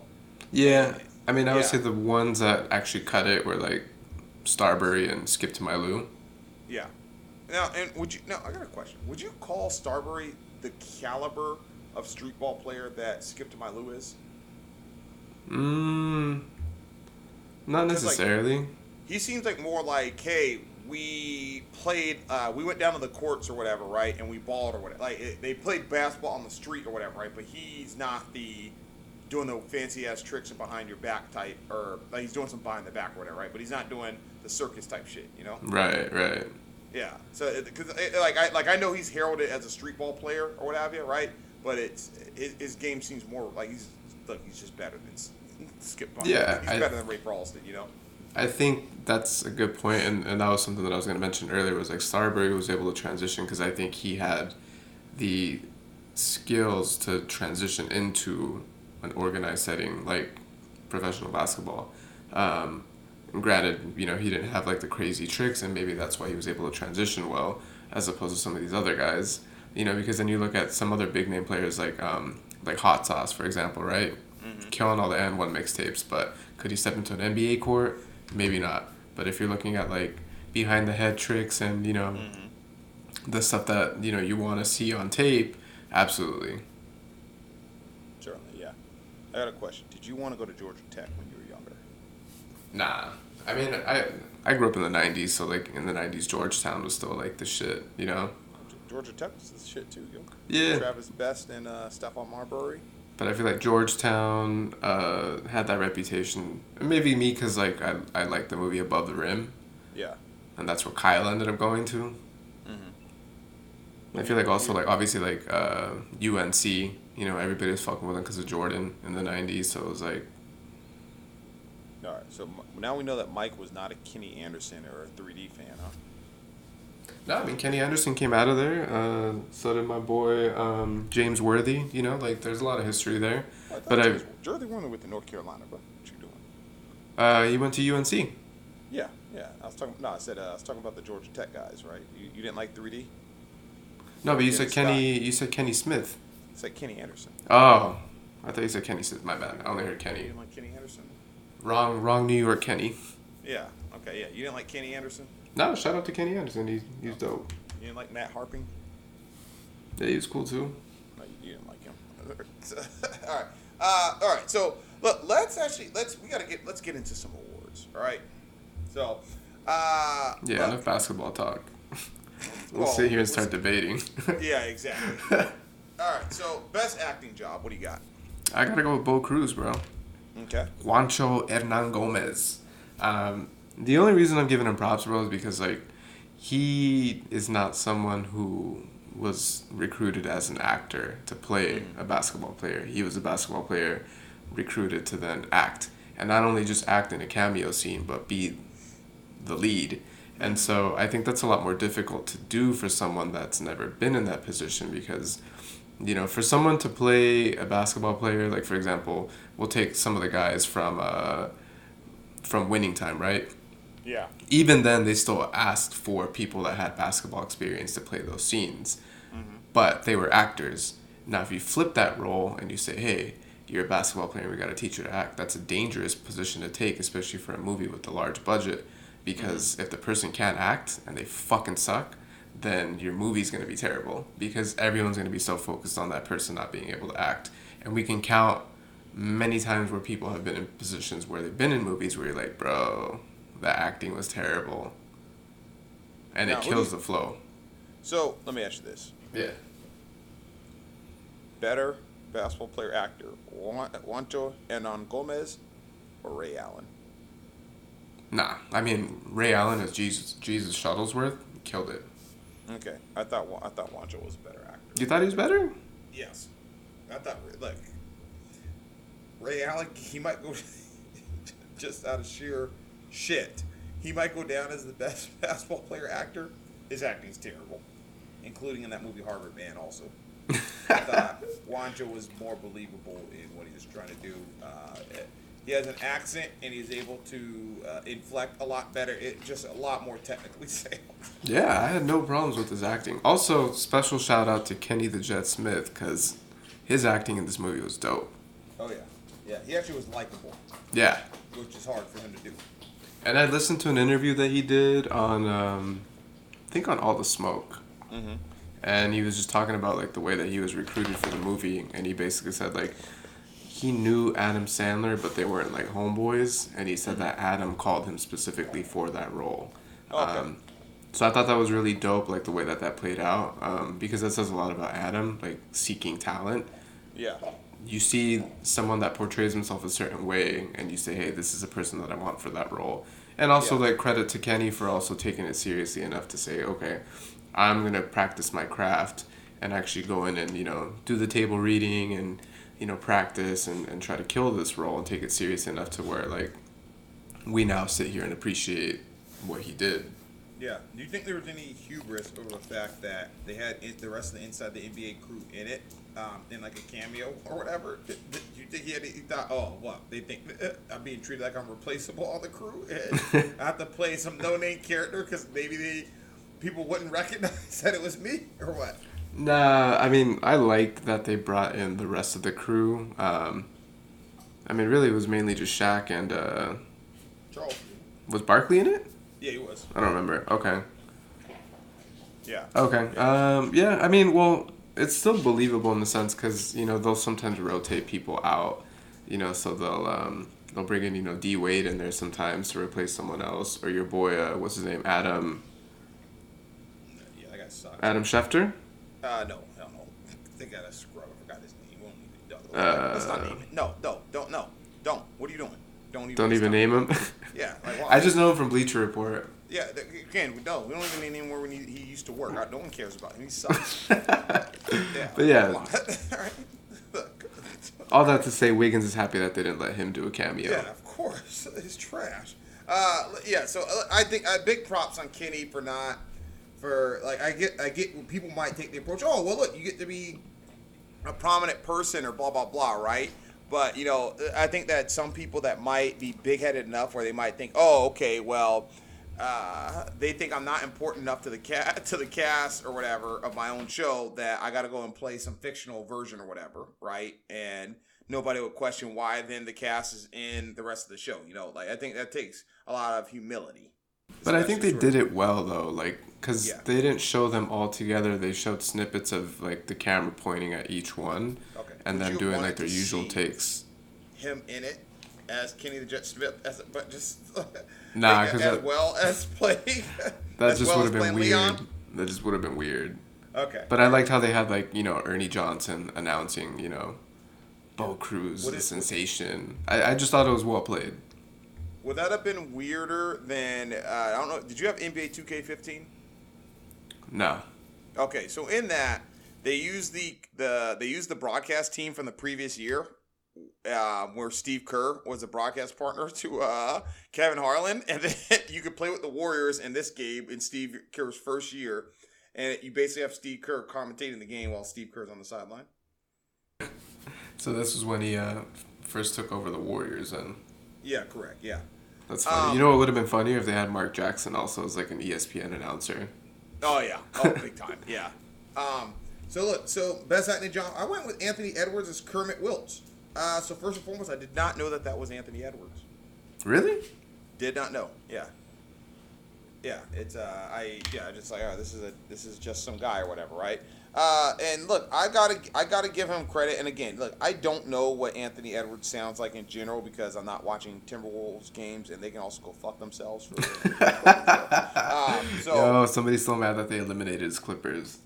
Yeah, I mean, I would Yeah. say the ones that actually cut it were like Starbury and Skip to My Lou. Yeah. Now, and would you? Now, I got a question. Would you call Starbury the caliber of street ball player that Skip to My Lou is? Mm, not Just like- necessarily. He seems like more like, hey, we played, uh, we went down to the courts or whatever, right, and we balled or whatever. Like it, they played basketball on the street or whatever, right? But he's not the doing the fancy ass tricks and behind your back type, or like he's doing some behind the back or whatever, right? But he's not doing the circus type shit, you know? right, right. Yeah. So because like I like I know he's heralded as a street ball player or what have you, right? But it's his, his game seems more like he's look he's just better than Skip. Bond. Yeah, he's I- better than Rafer Alston, you know. I think that's a good point, and, and that was something that I was going to mention earlier. Was like Starbury was able to transition because I think he had the skills to transition into an organized setting like professional basketball. Um, and granted, you know he didn't have like the crazy tricks, and maybe that's why he was able to transition well, as opposed to some of these other guys. You know, because then you look at some other big name players like um, like Hot Sauce, for example, right? killing all the AND1 mixtapes. But could he step into an NBA court? Maybe not. But if you're looking at like behind the head tricks and you know the stuff that you know you want to see on tape, absolutely. Certainly, yeah. I got a question. Did you want to go to Georgia Tech when you were younger? Nah. I mean, I I grew up in the '90s, so like in the '90s, Georgetown was still like the shit, you know. Georgia Tech was the shit too, yo. Yeah. Travis Best and uh, Stephon Marbury. But I feel like Georgetown uh, had that reputation. Maybe me, cause like I I like the movie Above the Rim, Yeah. and that's where Kyle ended up going to. I feel like also like obviously like uh, UNC, you know, everybody was fucking with him because of Jordan in the '90s, so it was like All right. So now we know that Mike was not a Kenny Anderson or a 3D fan, huh? No, I mean Kenny Anderson came out of there. Uh, so did my boy um, James Worthy. You know, like there's a lot of history there. thought But I, Jersey won with the North Carolina, bro. What you doing? uh, he went to UNC. Yeah, yeah. I was talking. No, I said uh, I was talking about the Georgia Tech guys, right? You, you didn't like 3D? No, but you said Scott. Kenny. You said Kenny Smith. It's like Kenny Anderson. Oh, I thought you said Kenny Smith. My bad. I only heard Kenny. You didn't like Kenny Anderson? Wrong, wrong. New York Kenny. Yeah. Okay. Yeah. You didn't like Kenny Anderson. No, shout out to Kenny Anderson. He's he's dope. You didn't like Matt Harpring. Yeah, he was cool too. No, you didn't like him. all right. Uh, all right. So look, let's actually let's we gotta get let's get into some awards. All right. So. Uh, Yeah, look, enough basketball talk. we'll Well, sit here and start debating. Yeah, exactly. all right. So best acting job. What do you got? I gotta go with Bo Cruz, bro. Okay. Juancho Hernangomez. Um, the only reason I'm giving him props, bro, is because like he is not someone who was recruited as an actor to play a basketball player. He was a basketball player recruited to then act, and not only just act in a cameo scene, but be the lead. And so I think that's a lot more difficult to do for someone that's never been in that position because, you know, for someone to play a basketball player, like for example, we'll take some of the guys from uh, from Winning Time, right? Yeah. Even then, they still asked for people that had basketball experience to play those scenes, mm-hmm. but they were actors. Now, if you flip that role and you say, "Hey, you're a basketball player. We got to teach you to act," that's a dangerous position to take, especially for a movie with a large budget. Because mm-hmm. if the person can't act and they fucking suck, then your movie's gonna be terrible. Because everyone's gonna be so focused on that person not being able to act, and we can count many times where people have been in positions where they've been in movies where you're like, bro, the acting was terrible. And Now, it kills you- the flow. So let me ask you this: Yeah. better basketball player actor, Juan- Juancho Hernangomez or Ray Allen? Nah. I mean, Ray Allen as Jesus Jesus Shuttlesworth killed it. Okay, I thought I thought Juancho was a better actor. You thought he was better? Yes, I thought look, Ray Allen he might go just out of sheer shit. He might go down as the best basketball player actor. His acting's terrible, including in that movie Harvard Man. Also, I thought Juancho was more believable in what he was trying to do. Uh, he has an accent and he's able to uh, inflect a lot better. It just a lot more technically sound. Yeah, I had no problems with his acting. Also, special shout out to Kenny the Jet Smith because his acting in this movie was dope. Oh yeah, yeah. He actually was likable, Yeah. which is hard for him to do. And I listened to an interview that he did on, um, I think on All the Smoke. Mm-hmm. And he was just talking about like the way that he was recruited for the movie, and he basically said like he knew Adam Sandler, but they weren't like homeboys, and he said that Adam called him specifically for that role. Okay. Um, so I thought that was really dope, like the way that that played out, um, because that says a lot about Adam, like seeking talent Yeah. You see someone that portrays himself a certain way and you say hey this is a person that i want for that role and also Yeah. like credit to kenny for also taking it seriously enough to say okay i'm going to practice my craft and actually go in and you know do the table reading and you know practice and, and try to kill this role and take it serious enough to where like we now sit here and appreciate what he did Yeah. Do you think there was any hubris over the fact that they had in, the rest of the inside the NBA crew in it, um, in like a cameo or whatever? Did, did you think he had? He thought, oh, what? They think eh, I'm being treated like I'm replaceable on the crew. And I have to play some no-name character because maybe they people wouldn't recognize that it was me or what? Nah, I mean, I liked that they brought in the rest of the crew. Um, I mean, really, it was mainly just Shaq and uh, Charles. was Barkley in it? Yeah, he was. I don't remember. Okay. Yeah. Okay. Um. Yeah. I mean, well, it's still believable in the sense because you know they'll sometimes rotate people out. You know, so they'll um they'll bring in you know D Wade in there sometimes to replace someone else or your boy uh what's his name Adam Yeah, that guy sucks. Adam Schefter. Uh, no, no. I think I got a scrub. I forgot his name. We won't need to- Uh, Let's not name it. No, no, don't, no, don't. What are you doing? Don't even. Don't even stop. name him. Yeah, like? I just know him from Bleacher Report. Yeah, th- again, we don't. We don't even name him where need, he used to work. I- No one cares about him. He sucks. Yeah. But yeah. All right. Look. All that to say, Wiggins is happy that they didn't let him do a cameo. Yeah, of course. It's trash. Uh, yeah, so uh, I think uh, big props on Kenny for not for like I get I get people might take the approach. Oh well, look, you get to be a prominent person or blah blah blah, right? But you know, I think that some people that might be big headed enough where they might think, oh, okay, well, uh, they think I'm not important enough to the cat to the cast or whatever of my own show that I got to go and play some fictional version or whatever, right? And nobody would question why then the cast is in the rest of the show. You know, like I think that takes a lot of humility. But I think they did it well though, like because Yeah. they didn't show them all together. They showed snippets of like the camera pointing at each one, Okay. and Would then doing like their usual takes. him in it as Kenny the Jet Smith, as, but just Nah, like, as that- well as playing. That just well would have been weird. Leon? That just would have been weird. Okay. But I liked how they had like you know Ernie Johnson announcing you know, Bo Cruz the sensation. I, I just thought it was well played. Would that have been weirder than uh, I don't know? Did you have NBA 2K15? No. Okay, so in that they use the the they use the broadcast team from the previous year, uh, where Steve Kerr was a broadcast partner to uh, Kevin Harlan, and then you could play with the Warriors in this game in Steve Kerr's first year, and you basically have Steve Kerr commentating the game while Steve Kerr's on the sideline. So this was when he uh, first took over the Warriors, and Yeah, correct. Yeah. That's funny. Um, you know what would have been funnier if they had Mark Jackson also as like an ESPN announcer. Oh yeah. Oh, big time. Yeah. Um. So look. So best acting job. I went with Anthony Edwards as Kermit Wilts. Uh. So first and foremost, I did not know that that was Anthony Edwards. Really? Did not know. Yeah. Yeah. It's uh. I yeah. Just like oh, this is a this is just some guy or whatever, right? Uh. And look, I gotta I gotta give him credit. And again, look, I don't know what Anthony Edwards sounds like in general because I'm not watching Timberwolves games, and they can also go fuck themselves for. um, so. Yo, somebody's still mad that they eliminated his Clippers.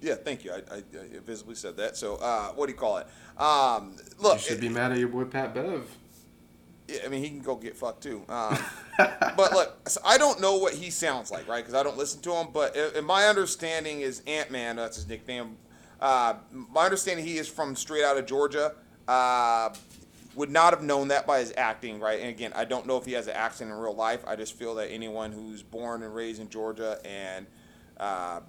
Yeah, thank you. I, I, I visibly said that. So, uh, what do you call it? Um, look, You should be mad at your boy Pat Bev. I mean, he can go get fucked too. Um, but look, so I don't know what he sounds like, right? Because I don't listen to him. But in my understanding is Ant Man. That's his nickname. Uh, my understanding he is from straight out of Georgia. Uh, would not have known that by his acting, right? And again, I don't know if he has an accent in real life. I just feel that anyone who's born and raised in Georgia and uh,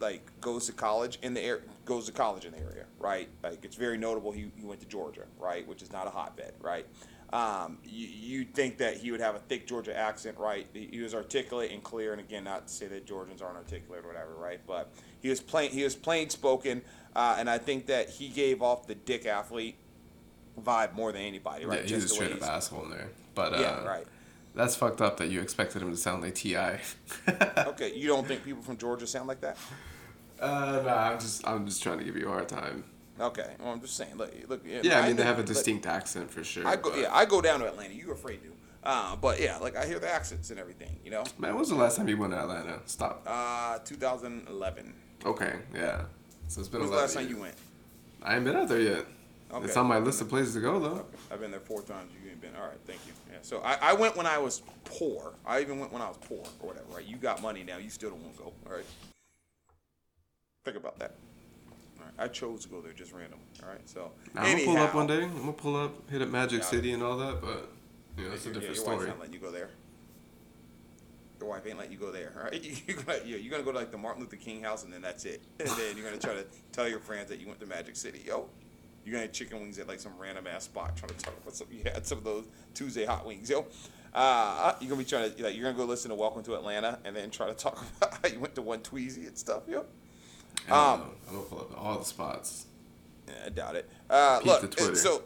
like goes to college in the air goes to college in the area, right? Like it's very notable he, he went to Georgia, right, which is not a hotbed, right? Um, you you think that he would have a thick Georgia accent, right? He, was articulate and clear, and again, not to say that Georgians aren't articulate or whatever, right? But he was plain he was plain spoken, uh, and I think that he gave off the dick athlete vibe more than anybody, right? Yeah, he's a the way straight up asshole in there. But uh, Yeah, right. That's fucked up that you expected him to sound like Ti. Okay, you don't think people from Georgia sound like that? Uh, nah, I'm just I'm just trying to give you a hard time. Okay, well, I'm just saying. Look, look. Yeah, I mean they have a distinct accent for sure. I go, but- yeah, I go down to Atlanta. You're afraid to? Uh, but yeah, like I hear the accents and everything. You know. Man, when was the last time you went to Atlanta? Stop. Uh, 2011. Okay, yeah. So it's been When was the last time you went? I ain't been out there yet. Okay. It's on my list of places to go though. Okay. I've been there four times. You ain't been. All right, thank you. Yeah. So I, I went when I was poor. I even went when I was poor or whatever. Right. You got money now. You still don't want to go. All right. Think about that. I chose to go there just random. All right. So I'm gonna pull up one day. I'm gonna pull up, hit up Magic City and all that, but you know, it's a your, story. your story. not letting you go there. Your wife ain't letting you go there, all right? You, you're, gonna, yeah, you're gonna go to like the Martin Luther King house, and then that's it. And then you're gonna try to tell your friends that you went to Magic City, yo. You're gonna have chicken wings at like some random ass spot, trying to talk about some. You had some of those Tuesday hot wings, yo. Uh, you're gonna be trying to like you're gonna go listen to Welcome to Atlanta, and then try to talk about how you went to one Tweezy and stuff, yo. I don't Um. I'm gonna pull up all the spots. I doubt it. Uh, look, so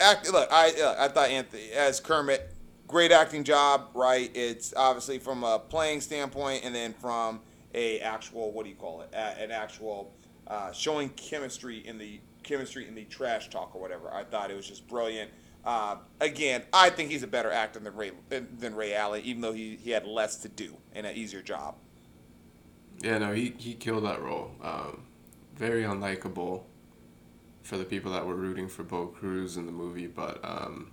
act. Look, I uh, I thought Anthony as Kermit, great acting job. Right, it's obviously from a playing standpoint, and then from a actual what do you call it? An actual uh, showing chemistry in the chemistry in the trash talk or whatever. I thought it was just brilliant. Uh, again, I think he's a better actor than Ray than Ray Allen, even though he, he had less to do and an easier job. Yeah, no, he, he killed that role. Um, very unlikable for the people that were rooting for Bo Cruz in the movie, but um,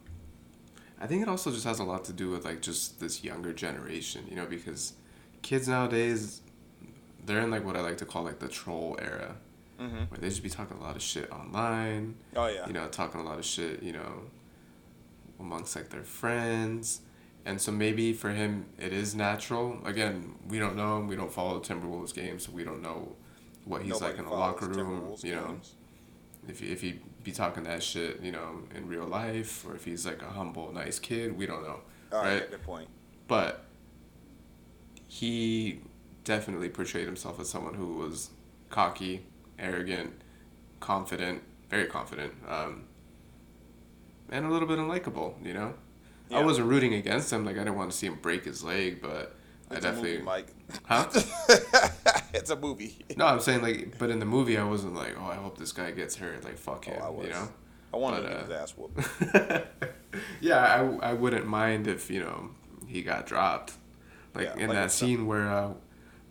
I think it also just has a lot to do with like just this younger generation, you know, because kids nowadays they're in like what I like to call like the troll era, mm-hmm. where they just be talking a lot of shit online. Oh yeah, you know, talking a lot of shit, you know, amongst like their friends. And so maybe for him it is natural. Again, we don't know him. We don't follow the Timberwolves games, so we don't know what he's Nobody like in the locker room. You know, games. if he, if he be talking that shit, you know, in real life, or if he's like a humble, nice kid, we don't know, All right, right? good point. But he definitely portrayed himself as someone who was cocky, arrogant, confident, very confident, um, and a little bit unlikable. You know, I wasn't rooting against him. Like I didn't want to see him break his leg, but I It's a definitely. movie, Mike. Huh? it's a movie. No, I'm saying like, but in the movie, I wasn't like, oh, I hope this guy gets hurt. Like, fuck him. Oh, I was. You know. I wanted But, uh, his ass whooped. yeah, I, I wouldn't mind if you know he got dropped, like Yeah, in like that scene where uh,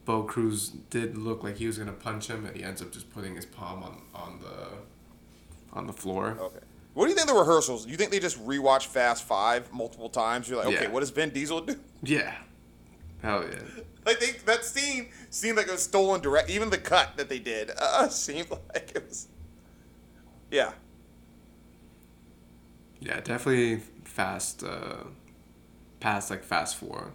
Bo Cruz did look like he was gonna punch him, and he ends up just putting his palm on on the on the floor. Okay. What do you think the rehearsals? You think they just rewatch Fast Five multiple times? You're like, okay, Yeah. what does Vin Diesel do? Yeah, hell yeah. I think that scene seemed like it was stolen direct. Even the cut that they did uh, seemed like it was. Yeah. Yeah, definitely fast. Uh, past like Fast Four,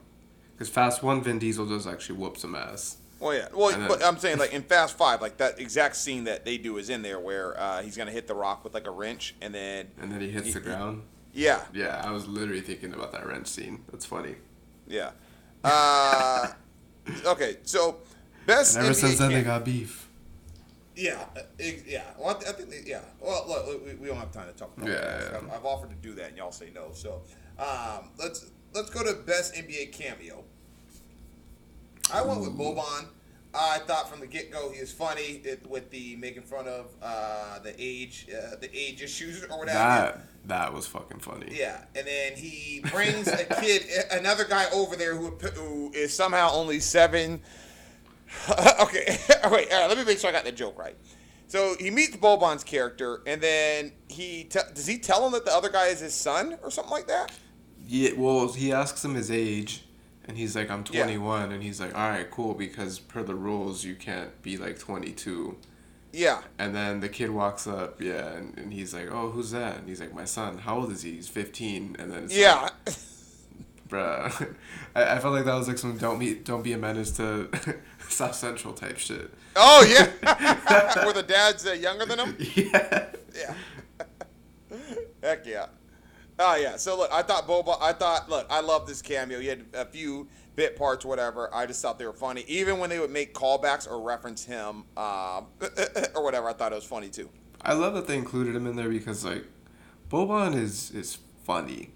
because Fast One, Vin Diesel does actually whoop some ass. Well, yeah. Well, but I'm saying like in Fast Five, like that exact scene that they do is in there where uh, he's gonna hit the rock with like a wrench, and then And then he hits He- the he- ground. yeah, Yeah, I was literally thinking about that wrench scene. That's funny. yeah. Uh, okay, so best. And ever NBA since then, they got beef. Yeah, uh, ex- yeah. Well, I, I think they, yeah. Well, look, we, we don't have time to talk about Yeah, that. yeah. I've, I've offered to do that, and y'all say no. So, um, let's let's go to best NBA cameo. I went with Boban. I thought from the get go he was funny it, with the making fun of uh, the age uh, the age issues or whatever. That that was fucking funny. Yeah, and then he brings a kid, another guy over there who who is somehow only seven. okay, all right, all right. Let me make sure I got the joke right. So he meets Boban's character, and then he te- does he tell him that the other guy is his son or something like that? Yeah, well, he asks him his age, and he's like, "I'm Yeah. 21," and he's like, "All right, cool, because per the rules, you can't be like 22." Yeah, And then the kid walks up, yeah, and, and he's like, "Oh, who's that?" And he's like, "My son. How old is he? He's 15." And then it's yeah, like, bruh, I, I felt like that was like some don't be don't be a menace to South Central type shit. oh yeah. Where the dad's uh, younger than him. Yeah. Yeah. Heck yeah. Oh yeah. So look, I thought Boba. I thought, look, I love this cameo. He had a few bit parts, whatever. I just thought they were funny. Even when they would make callbacks or reference him, um, or whatever, I thought it was funny too. I love that they included him in there because like Boban is is funny.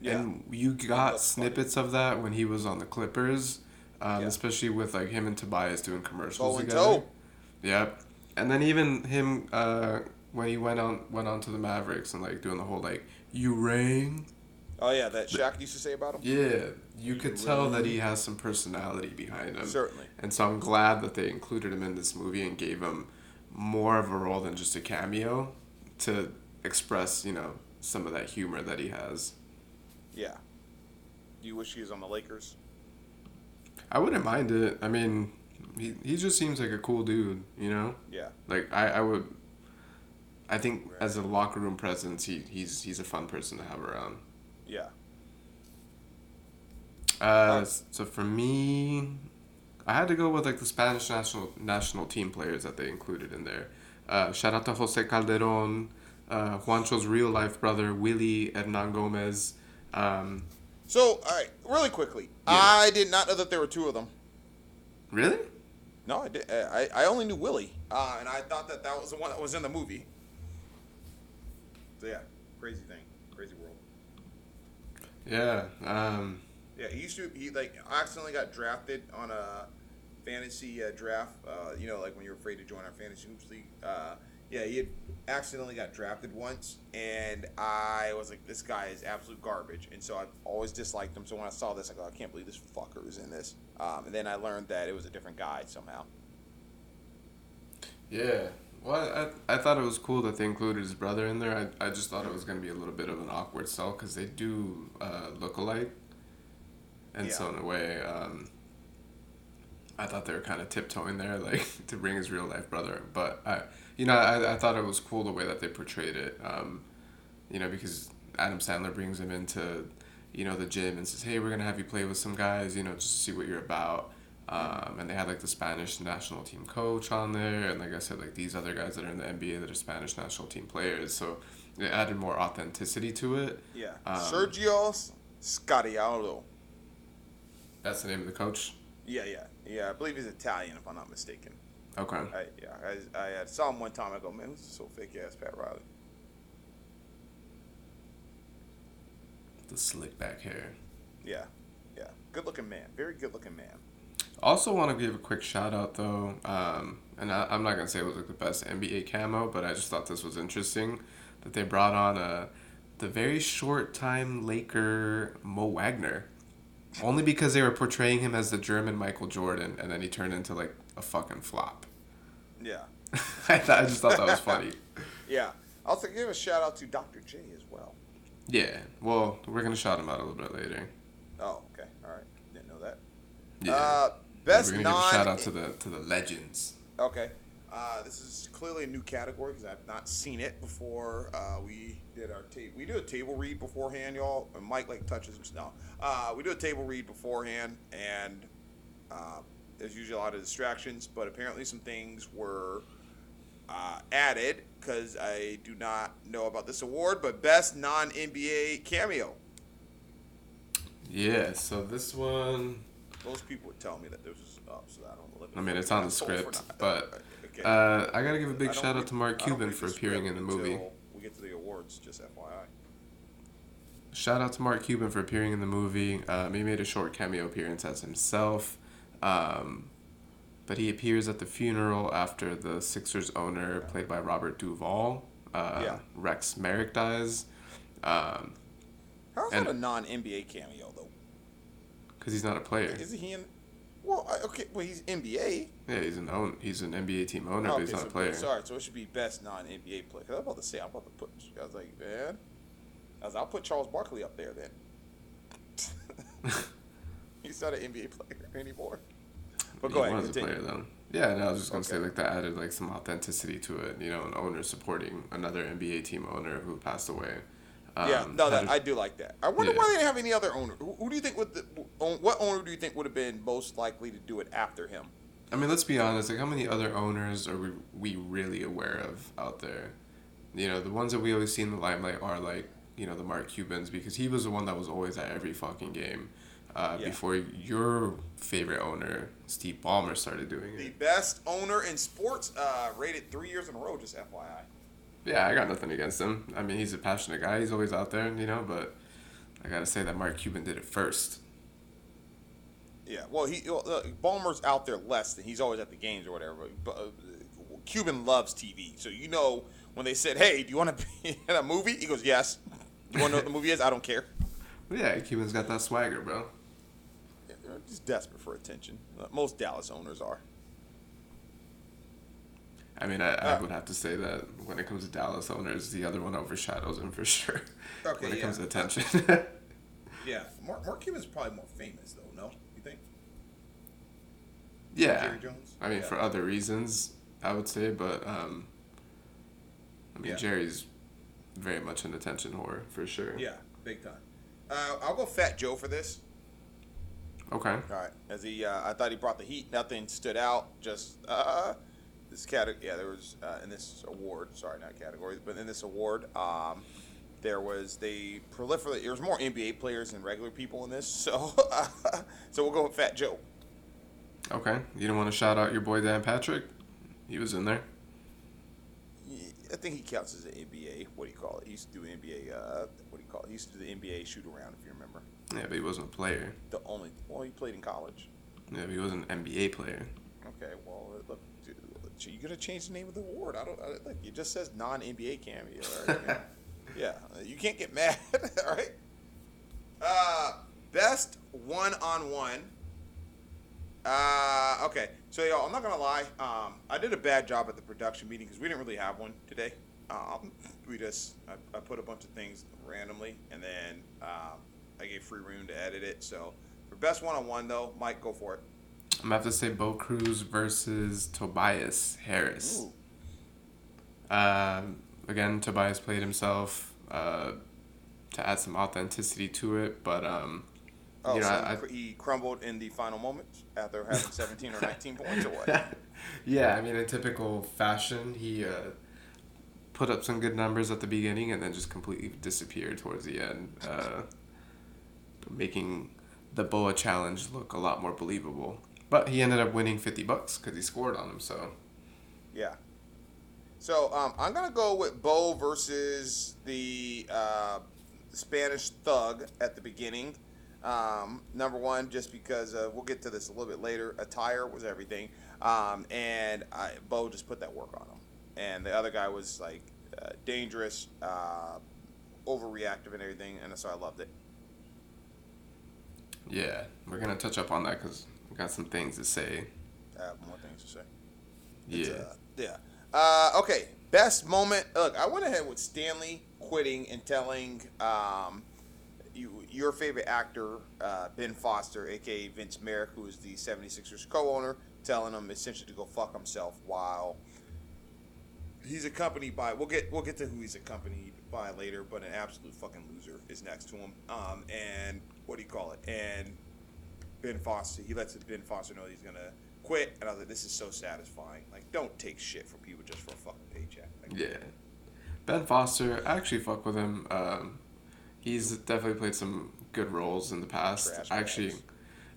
Yeah. And you got That's funny. snippets of that when he was on the Clippers, um, Yeah. especially with like him and Tobias doing commercials and together. toe. Yep. And then even him uh, when he went on went on to the Mavericks and like doing the whole like you rang. Oh yeah, that Shaq used to say about him. Yeah, you could tell that he has some personality behind him. Certainly. And so I'm glad that they included him in this movie and gave him more of a role than just a cameo to express, you know, some of that humor that he has. Yeah. You wish he was on the Lakers. I wouldn't mind it. I mean, he, he just seems like a cool dude, you know? Yeah. Like I, I would I think as a locker room presence he, he's he's a fun person to have around. Yeah. Uh, so for me, I had to go with like the Spanish national national team players that they included in there. Uh, shout out to Jose Calderon, uh, Juancho's real life brother Willie Hernangomez. Um, So, all right, really quickly, I did not know that there were two of them. really? No, I did. I, I only knew Willie, uh, and I thought that that was the one that was in the movie. So yeah. Crazy thing, crazy world. Yeah. Um, Yeah, he used to. He like accidentally got drafted on a fantasy uh, draft. Uh, you know, like when you're afraid to join our fantasy hoops league. Uh, yeah, he had accidentally got drafted once, and I was like, this guy is absolute garbage, and so I've always disliked him. So when I saw this, I go, I can't believe this fucker is in this. Um, and then I learned that it was a different guy somehow. yeah. Well, I, I thought it was cool that they included his brother in there. I, I just thought it was going to be a little bit of an awkward sell because they do uh, look alike. And so, in a way, um, I thought they were kind of tiptoeing there, like to bring his real life brother. But I, you know, I, I thought it was cool the way that they portrayed it. Um, you know, because Adam Sandler brings him into, you know, the gym and says, "Hey, we're gonna have you play with some guys, you know, just to see what you're about." Um, and they had like the Spanish national team coach on there, and like I said, like these other guys that are in the NBA that are Spanish national team players. So it added more authenticity to it. Yeah, Um, Sergio Scariolo. That's the name of the coach. Yeah, yeah, yeah. I believe he's Italian, if I'm not mistaken. Okay. I, yeah, I, I saw him one time. I go, man, this is so fake ass Pat Riley. The slick back hair. Yeah, yeah. Good looking man. Very good looking man. Also, want to give a quick shout out though, um, and I, I'm not gonna say it was like the best NBA camo, but I just thought this was interesting that they brought on a the very short time Laker Mo Wagner, only because they were portraying him as the German Michael Jordan, and then he turned into like a fucking flop. Yeah, I thought I just thought that was funny. yeah. Also, give a shout out to Dr. J as well. Yeah, well, we're gonna shout him out a little bit later. Oh, okay. All right. Didn't know that. Yeah, Uh, best non. shout out to the to the legends. Okay. Uh, this is clearly a new category because I've not seen it before. Uh, we did our tape. We do a table read beforehand, y'all. And Mike like touches him. No, uh, we do a table read beforehand, and uh, there's usually a lot of distractions. But apparently, some things were uh, added because I do not know about this award. But best non NBA cameo. Yeah, so this one. Most people would tell me that this was up, so I don't know. I mean, it's on the I'm told for script, but uh, I gotta give a big shout out to Mark Cuban for appearing in the movie. We get to the awards, just FYI. Shout out to Mark Cuban for appearing in the movie. Um, he made a short cameo appearance as himself, um, but he appears at the funeral after the Sixers owner, played by Robert Duvall, uh, Yeah. Rex Merrick, dies. Um, How's that a non NBA cameo? Because he's not a player. Is he in? Well, I, okay, well he's NBA. Yeah, he's an own. He's an NBA team owner, Oh, but he's okay, not so, a player. Sorry, so it should be best non NBA player. Cause I'm about to say, I'm about to put. I was like, man, I was, I'll put Charles Barkley up there then. he's not an NBA player anymore. But go he ahead, was a player though. Yeah, no, I was just gonna say like that added like some authenticity to it. You know, an owner supporting another NBA team owner who passed away. Yeah, Um, no, that I do like that. I wonder Yeah. why they didn't have any other owner. Who, who do you think would? The, what owner do you think would have been most likely to do it after him? I mean, let's be honest. Like, how many other owners are we, we really aware of out there? You know, the ones that we always see in the limelight are like, you know, the Mark Cubans because he was the one that was always at every fucking game. Uh, Yeah. Before your favorite owner, Steve Ballmer, started doing it. The best owner in sports, uh, rated three years in a row. Just FYI. Yeah, I got nothing against him. I mean, he's a passionate guy. He's always out there, you know. But I gotta say that Mark Cuban did it first. Yeah, well, he well, uh, Ballmer's out there less than he's always at the games or whatever. But uh, Cuban loves TV, so you know when they said, "Hey, do you want to be in a movie?" He goes, "Yes." You want to know what the movie is? I don't care. But yeah, Cuban's got that swagger, bro. They're just desperate for attention. Uh, Most Dallas owners are. I mean, I, I Uh, would have to say that when it comes to Dallas owners, the other one overshadows him for sure. Okay, when it yeah. comes to attention. Yeah, Mark, Mark Cuban's probably more famous though. No, you think? yeah. Jerry Jones. I mean, Yeah. for other reasons, I would say, but um, I mean, Yeah. Jerry's very much an attention whore for sure. Yeah, big time. Uh, I'll go Fat Joe for this. Okay. All right, as he, uh, I thought he brought the heat. Nothing stood out. Just uh, this category. Yeah, there was uh, in this award. Sorry, not categories, but in this award, um, there was they proliferate. There was more NBA players than regular people in this. So, so we'll go with Fat Joe. Okay. You don't want to shout out your boy Dan Patrick? He was in there. I think he counts as an NBA. What do you call it? He used to do NBA. Uh, what do you call it? He used to do the NBA shoot around, if you remember. Yeah, but he wasn't a player. The only well, he played in college. Yeah, but he wasn't an NBA player. Okay, well, look, dude, you gonna change the name of the award. I don't. I, look, it just says non-NBA cameo. Right? yeah, you can't get mad. all right. Uh, best one-on-one. Uh, okay. So y'all, I'm not gonna lie. Um, I did a bad job at the production meeting because we didn't really have one today. Um, we just I, I put a bunch of things randomly, and then um, I gave free room to edit it. So for best one-on-one though, Mike, go for it. I'm gonna have to say Bo Cruz versus Tobias Harris. Um, again, Tobias played himself uh, to add some authenticity to it, but um, Oh, you know, so I- he cr- he crumbled in the final moments after having 17 or 19 points or what? yeah, I mean, in typical fashion, he uh, put up some good numbers at the beginning and then just completely disappeared towards the end, uh, making the Boa challenge look a lot more believable. But he ended up winning 50 bucks because he scored on him, so. Yeah. So um, I'm gonna go with Bo versus the uh, Spanish thug at the beginning. Um, number one, just because uh, we'll get to this a little bit later. Attire was everything, um, and I, Bo just put that work on him. And the other guy was like uh, dangerous, uh, overreactive, and everything, and so I loved it. Yeah, we're gonna touch up on that because got some things to say. I have more things to say. Yeah, uh, yeah. Uh, okay. Best moment. Look, I went ahead with Stanley quitting and telling um, you your favorite actor, uh, Ben Foster, aka Vince Merrick, who is the 76ers co-owner, telling him essentially to go fuck himself while he's accompanied by we'll get we'll get to who he's accompanied by later, but an absolute fucking loser is next to him. Um, and what do you call it? And Ben Foster, he lets Ben Foster know he's gonna quit, and I was like, this is so satisfying. Like, don't take shit from people just for a fucking paycheck. Like, yeah. Ben Foster, I actually fuck with him. Um, he's definitely played some good roles in the past. I actually.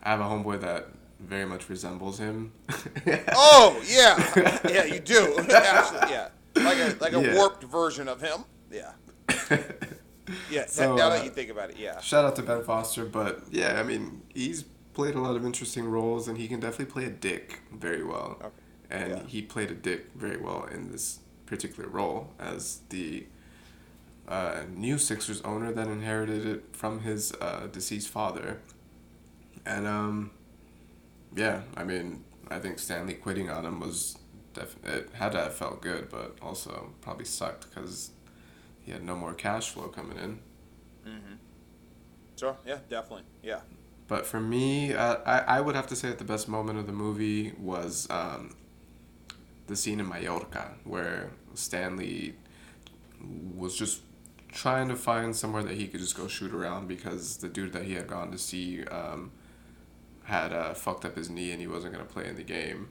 I have a homeboy that very much resembles him. Oh yeah, yeah, you do. Actually, yeah, like a like a Yeah. warped version of him. Yeah, yeah. So, now uh, that you think about it, yeah. Shout out to Ben Foster, but yeah, I mean, he's played a lot of interesting roles, and he can definitely play a dick very well. Okay. And Yeah. he played a dick very well in this particular role as the uh, new Sixers owner that inherited it from his uh, deceased father. And um, yeah, I mean, I think Stanley quitting on him was def- it had to have felt good, but also probably sucked because he had no more cash flow coming in. Sure. Yeah, definitely. Yeah. But for me, uh, I, I would have to say that the best moment of the movie was um, the scene in Mallorca where Stanley was just trying to find somewhere that he could just go shoot around because the dude that he had gone to see um, had uh, fucked up his knee and he wasn't going to play in the game.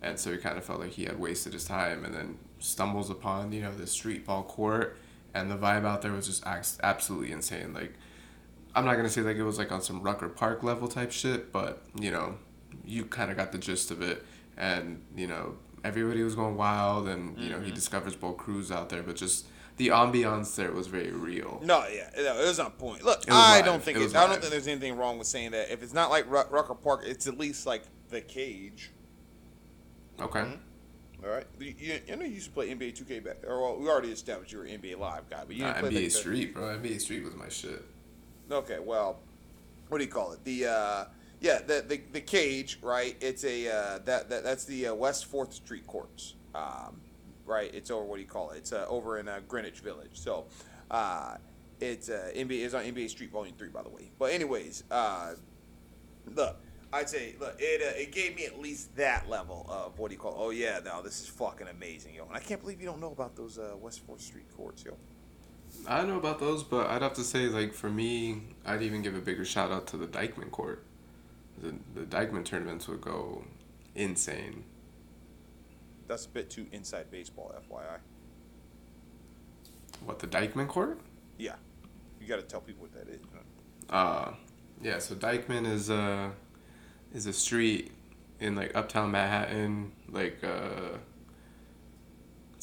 And so he kind of felt like he had wasted his time and then stumbles upon, you know, the street ball court and the vibe out there was just absolutely insane. Like, I'm not gonna say like it was like on some Rucker Park level type shit, but you know, you kind of got the gist of it, and you know, everybody was going wild, and you know, he mm-hmm. discovers Bo Cruz out there, but just the ambiance there was very real. No, yeah, no, it was on point. Look, I live. don't think It it I don't think there's anything wrong with saying that. If it's not like Ruck, Rucker Park, it's at least like the cage. Okay. Mm-hmm. All right, you, you, I know you used to play NBA 2K back. Or well, we already established you were an NBA Live guy, but you Nah, didn't play NBA Street, bro. NBA Street was my shit. Okay, well, what do you call it? The uh, yeah, the, the the cage, right? It's a uh, that, that that's the uh, West Fourth Street courts, um, right? It's over. What do you call it? It's uh, over in uh, Greenwich Village. So, uh, it's uh, NBA is on NBA Street Volume Three, by the way. But anyways, uh, look, I'd say look, it uh, it gave me at least that level of what do you call? It? Oh yeah, no, this is fucking amazing, yo. And I can't believe you don't know about those uh, West Fourth Street courts, yo. I don't know about those, but I'd have to say like for me, I'd even give a bigger shout out to the Dyckman Court. The the Dyckman tournaments would go insane. That's a bit too inside baseball, FYI. What the Dyckman Court? Yeah, you got to tell people what that is. Uh, yeah. So Dyckman is a is a street in like uptown Manhattan, like uh,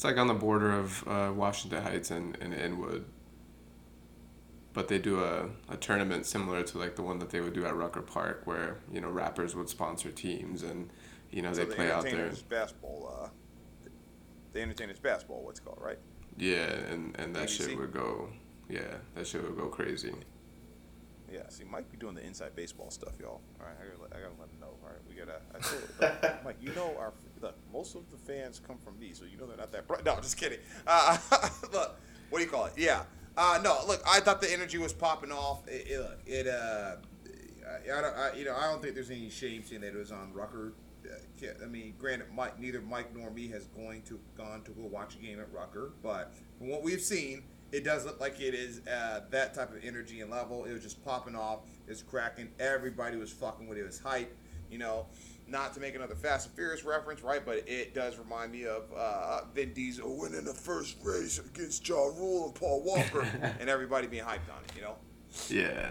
It's like on the border of uh, Washington Heights and, and Inwood. But they do a, a tournament similar to like the one that they would do at Rucker Park, where you know rappers would sponsor teams and you know So they the play out there. Entertainers basketball. Uh, the entertainers basketball, what's it called, right? Yeah, and, and that EBC? shit would go. Yeah, that shit would go crazy. Yeah. See, Mike be doing the inside baseball stuff, y'all. All right, I gotta, let- I gotta let him know. All right, we gotta. I told, look, Mike, you know our look. Most of the fans come from me, so you know they're not that. Bright. No, just kidding. Uh, look, what do you call it? Yeah. Uh, no, look, I thought the energy was popping off. It, it, look, it uh, I, I don't, I, you know, I don't think there's any shame saying that it was on Rucker. Uh, I mean, granted, Mike, neither Mike nor me has going to gone to go watch a game at Rucker, but from what we've seen, it does look like it is uh, that type of energy and level. It was just popping off. It's cracking. Everybody was fucking with it. It was hype. You know, not to make another Fast and Furious reference, right? But it does remind me of uh, Vin Diesel winning the first race against Ja Rule and Paul Walker, and everybody being hyped on it. You know. Yeah.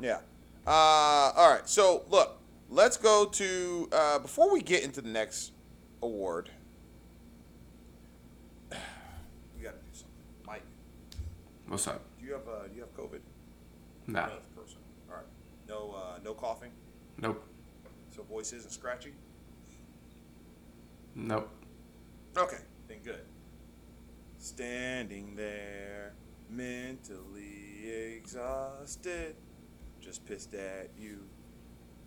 Yeah. Uh, all right. So look, let's go to uh, before we get into the next award. We got to do something. Mike, What's up? do you have uh, do you have COVID? Nah. Another person. All right. No uh, no coughing. Nope. So voice isn't scratchy. Nope. Okay. Then good. Standing there, mentally exhausted, just pissed at you.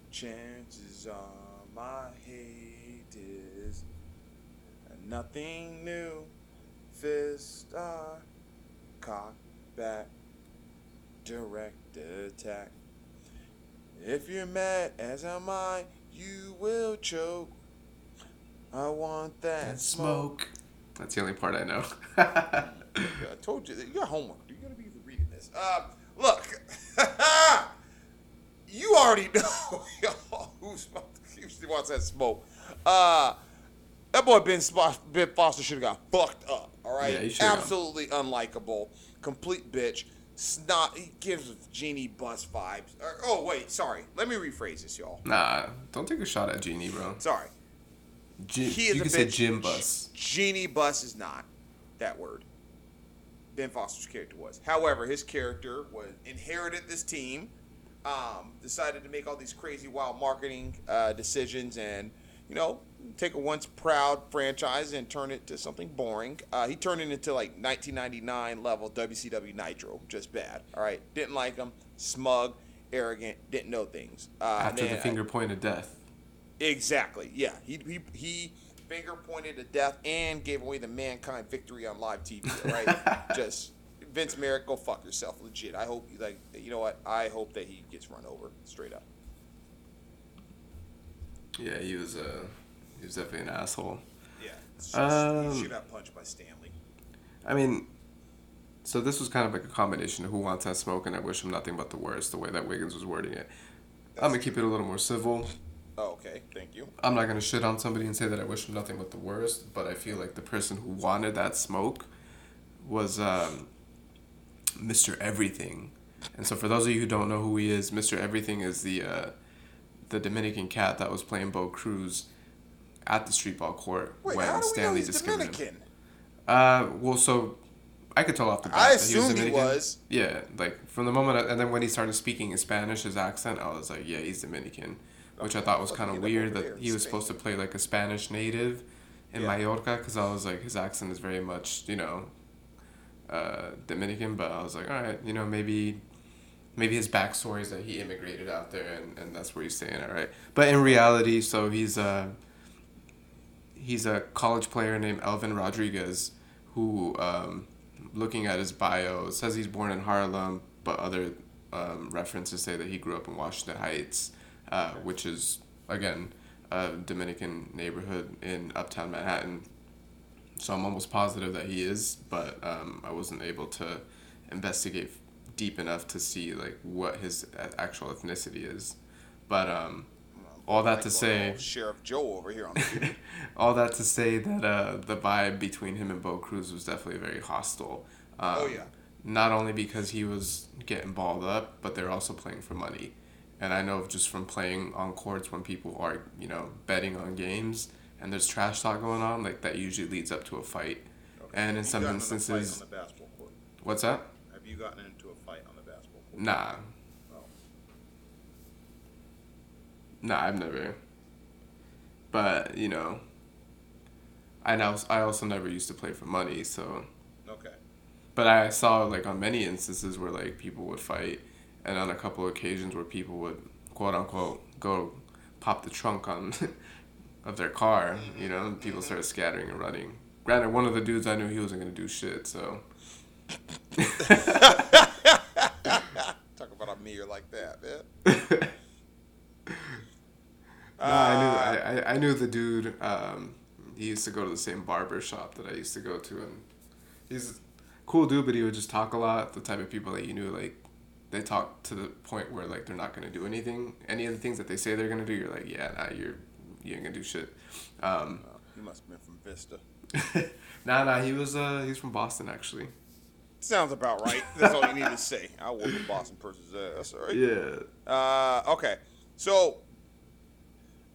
Chances are my hate is nothing new. Fist are cock back, direct attack. If you're mad as am I, you will choke. I want that, And smoke. smoke. That's the only part I know. I told you that you got homework. You gotta be reading this. Uh, look, you already know who's who wants that smoke. Uh, that boy Ben, Spo- ben Foster should have got fucked up. All right, Yeah, absolutely unlikable, complete bitch. Snot. He gives Jeanie Buss vibes. Or- oh wait, sorry. Let me rephrase this, y'all. nah, don't take a shot at Jeanie, bro. Sorry. G- He is you a can say bitch. Jim Buss. Jeanie Buss is not that word. Ben Foster's character was. However, his character was inherited this team, um, decided to make all these crazy, wild marketing uh, decisions, and you know, take a once proud franchise and turn it to something boring. Uh, he turned it into like 1999 level WCW Nitro, just bad. All right, didn't like him, smug, arrogant, didn't know things. Uh, After the finger point of death. Exactly. Yeah. He he he finger pointed to death and gave away the mankind victory on live TV. Right. Just Vince Merrick, go fuck yourself. Legit. I hope like you know what? I hope that he gets run over straight up. Yeah, he was uh, he was definitely an asshole. Yeah. Just, Um, he should have punched by Stanley. I mean, so this was kind of like a combination of who wants that smoke and I wish him nothing but the worst, the way that Wiggins was wording it. I'm gonna keep it a little more civil. Oh, okay. Thank you. I'm not gonna shit on somebody and say that I wish him nothing but the worst, but I feel like the person who wanted that smoke was um, Mr. Everything. And so for those of you who don't know who he is, Mr. Everything is the uh, the Dominican cat that was playing Bo Cruz at the streetball court Wait, when how do we know Stanley discovered him. Uh, well, so I could tell off the bat. I that he was assumed he Dominican. was. Yeah, like from the moment, I, and then when he started speaking in Spanish, his accent, I was like, yeah, he's Dominican, which I thought was kind of weird that he was supposed to play like a Spanish native in Yeah. Mallorca, because I was like, his accent is very much, you know, uh, Dominican, but I was like, all right, you know, maybe. Maybe his backstory is that he immigrated out there and, and that's where he's staying All right. But in reality, so he's uh, he's a college player named Elvin Rodriguez who, um, looking at his bio, says he's born in Harlem, but other um, references say that he grew up in Washington Heights, uh, which is, again, a Dominican neighborhood in uptown Manhattan. So I'm almost positive that he is, but um, I wasn't able to investigate deep enough to see like what his actual ethnicity is. But um, all that Like, to say, Sheriff Joe over here on the all that to say that uh, the vibe between him and Bo Cruz was definitely very hostile. Um, Oh, yeah. Not only because he was getting balled up, but they're also playing for money. And I know just from playing on courts when people are, you know, betting on games, and there's trash talk going on, like that usually leads up to a fight. And in Have some gotten in a fight instances, on the basketball court? what's that? Have you gotten into a fight on the basketball court? Nah, Oh. Nah, I've never. But you know, I now I also never used to play for money, so. Okay. But I saw like on many instances where like people would fight, and on a couple of occasions where people would quote unquote go pop the trunk on of their car, you know, and people mm-hmm. started scattering and running. Granted, one of the dudes I knew he wasn't gonna do shit, so Talk about a mirror like that, man. Nah, I knew I, I, I knew the dude. Um, he used to go to the same barber shop that I used to go to, and he's a cool dude, but he would just talk a lot. The type of people that you knew, like they talk to the point where like they're not gonna do anything. Any of the things that they say they're gonna do, you're like, yeah, nah, you're you ain't gonna do shit. Um, Oh, you must have been from Vista. nah, nah, he was uh, he's from Boston actually. Sounds about right. That's all you need to say. I whoop a Boston person's ass. All right. Yeah. Uh, okay. So,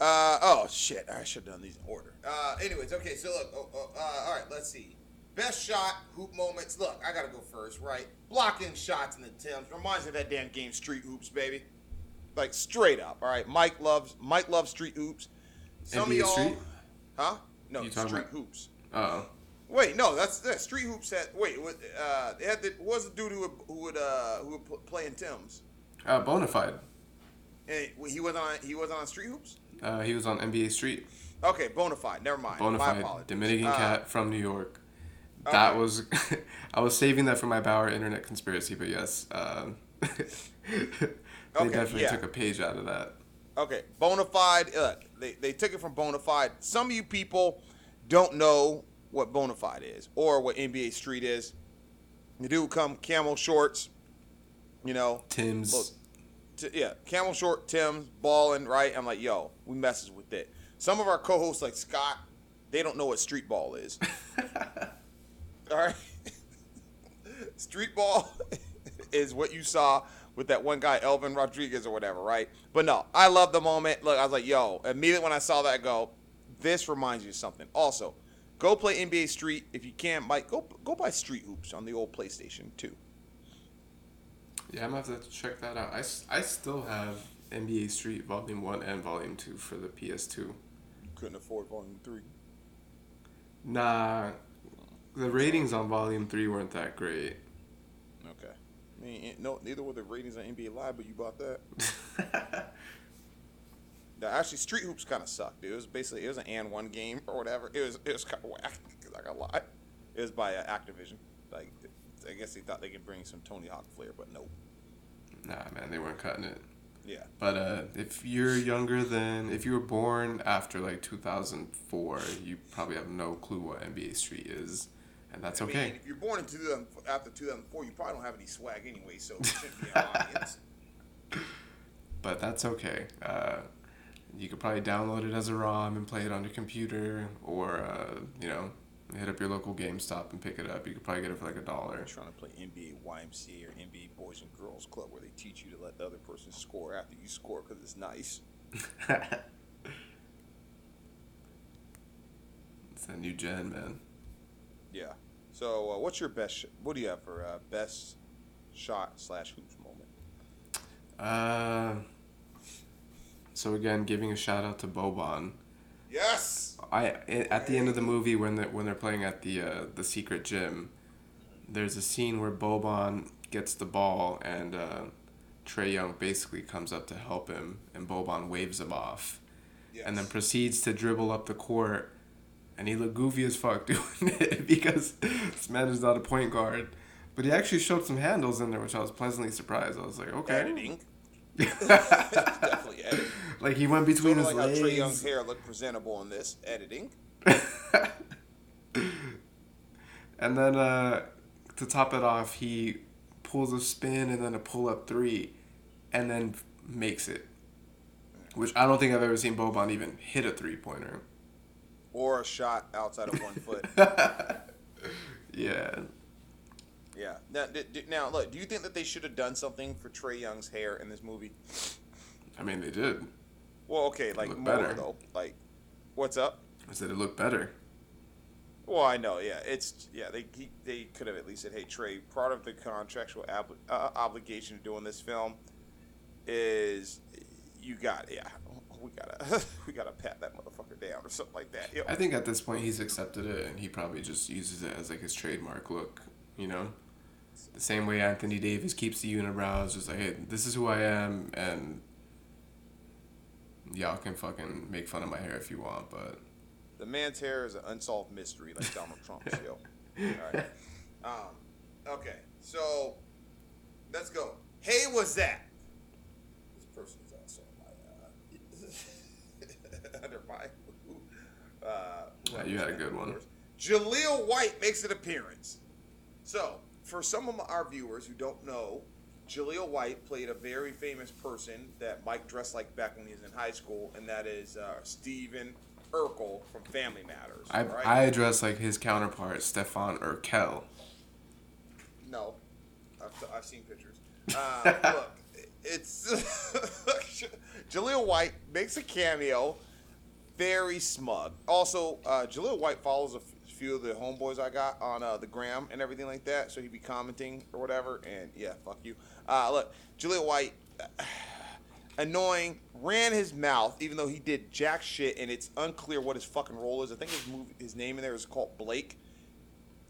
uh, oh shit, I should have done these in order. Uh, anyways, okay. So look, oh, oh, uh, all right. Let's see. Best shot, hoop moments. Look, I gotta go first, right? Blocking shots in the Tims reminds me of that damn game, Street Hoops, baby. Like straight up. All right. Mike loves Mike loves Street Hoops. Some NBA of y'all, Street? huh? No, You Street about- Hoops. Oh. Wait, no, that's that Street Hoops had. Wait, what? Uh, they had the was the dude who would who would uh who would pl- play in Tim's? Uh, Bonafide. And he wasn't on he wasn't on Street Hoops. Uh, he was on NBA Street. Okay, Bonafide. Never mind. Bonafide. Dominican Uh, cat from New York. That okay. was, I was saving that for my Bauer internet conspiracy, but yes, um, they Okay, definitely yeah. took a page out of that. Okay, Bonafide. Look, they they took it from Bonafide. Some of you people don't know what Bonafide is or what NBA Street is. The dude come camel shorts. You know, Tim's. Look, t- yeah, camel short Tim's balling right. I'm like, yo, we messes with it. Some of our co-hosts like Scott, they don't know what street ball is. All right, street ball is what you saw with that one guy Elvin Rodriguez or whatever, right? But no, I love the moment. Look, I was like, yo, immediately when I saw that, go, this reminds you of something. Also, go play NBA Street if you can. Mike, go go buy Street Hoops on the old PlayStation 2. Yeah, I'm gonna have to check that out. I, I still have NBA Street Volume 1 and Volume 2 for the PS2. Couldn't afford Volume 3. Nah, the ratings on Volume 3 weren't that great. Okay. I mean, no, neither were the ratings on NBA Live, but you bought that. No, actually, Street Hoops kind of sucked. Dude. It was basically it was an AND1 game or whatever. It was it was kind of whack. I got lie. It was by uh, Activision. Like, I guess they thought they could bring some Tony Hawk flair, but nope. nah, man, they weren't cutting it. Yeah. But uh, if you're younger than, if you were born after like 2004, you probably have no clue what NBA Street is, and that's I mean, okay. if you're born in 2000, after 2004, you probably don't have any swag anyway, so you shouldn't be an audience. But that's okay. Uh, you could probably download it as a ROM and play it on your computer, or uh, you know, hit up your local GameStop and pick it up. You could probably get it for like a dollar. I'm trying to play NBA YMCA or NBA Boys and Girls Club where they teach you to let the other person score after you score because it's nice. it's a new gen, man. Yeah. So, uh, what's your best? Sh- what do you have for uh, best shot slash hoops moment? Uh, so again, giving a shout out to Boban. Yes. I at the end of the movie when they when they're playing at the uh, the secret gym, there's a scene where Boban gets the ball and uh, Trae Young basically comes up to help him and Boban waves him off, yes. and then proceeds to dribble up the court, and he looked goofy as fuck doing it because this man is not a point guard, but he actually showed some handles in there which I was pleasantly surprised. I was like, okay, editing. Definitely editing. Like he went between Sort of his like how legs. Trae Young's hair looked presentable in this editing. And then uh, to top it off, he pulls a spin and then a pull up three, and then makes it. Which I don't think I've ever seen Boban even hit a three pointer. Or a shot outside of one foot. Yeah. Yeah. Now, d- d- now, look. Do you think that they should have done something for Trae Young's hair in this movie? I mean, they did. Well, okay, like more better. though. Like, what's up? I said it looked better. Well, I know, yeah. It's yeah. They he, they could have at least said, "Hey, Trae, part of the contractual ob- uh, obligation of doing this film is you got yeah, we gotta we gotta pat that motherfucker down or something like that." Yep. I think at this point he's accepted it, and he probably just uses it as like his trademark look. You know, the same way Anthony Davis keeps the unibrows, just like, hey, this is who I am, and y'all can fucking make fun of my hair if you want, but The man's hair is an unsolved mystery, like Donald Trump's. yo. All right. Um, okay, so let's go. Hey, what's that? This person is also my uh, under my. Uh, Yeah, you had a good one. Jaleel White makes an appearance. So, for some of our viewers who don't know, Jaleel White played a very famous person that Mike dressed like back when he was in high school, and that is uh, Steven Urkel from Family Matters. I right? I address like his counterpart, Stefan Urkel. No, I've, I've seen pictures. Uh, look, it's Jaleel White makes a cameo, very smug. Also, uh, Jaleel White follows a few of the homeboys I got on uh, the gram and everything like that, so he'd be commenting or whatever. And yeah, fuck you. Uh, look, Jaleel White. Annoying, ran his mouth, even though he did jack shit, and it's unclear what his fucking role is. I think his movie, his name in there is called Blake.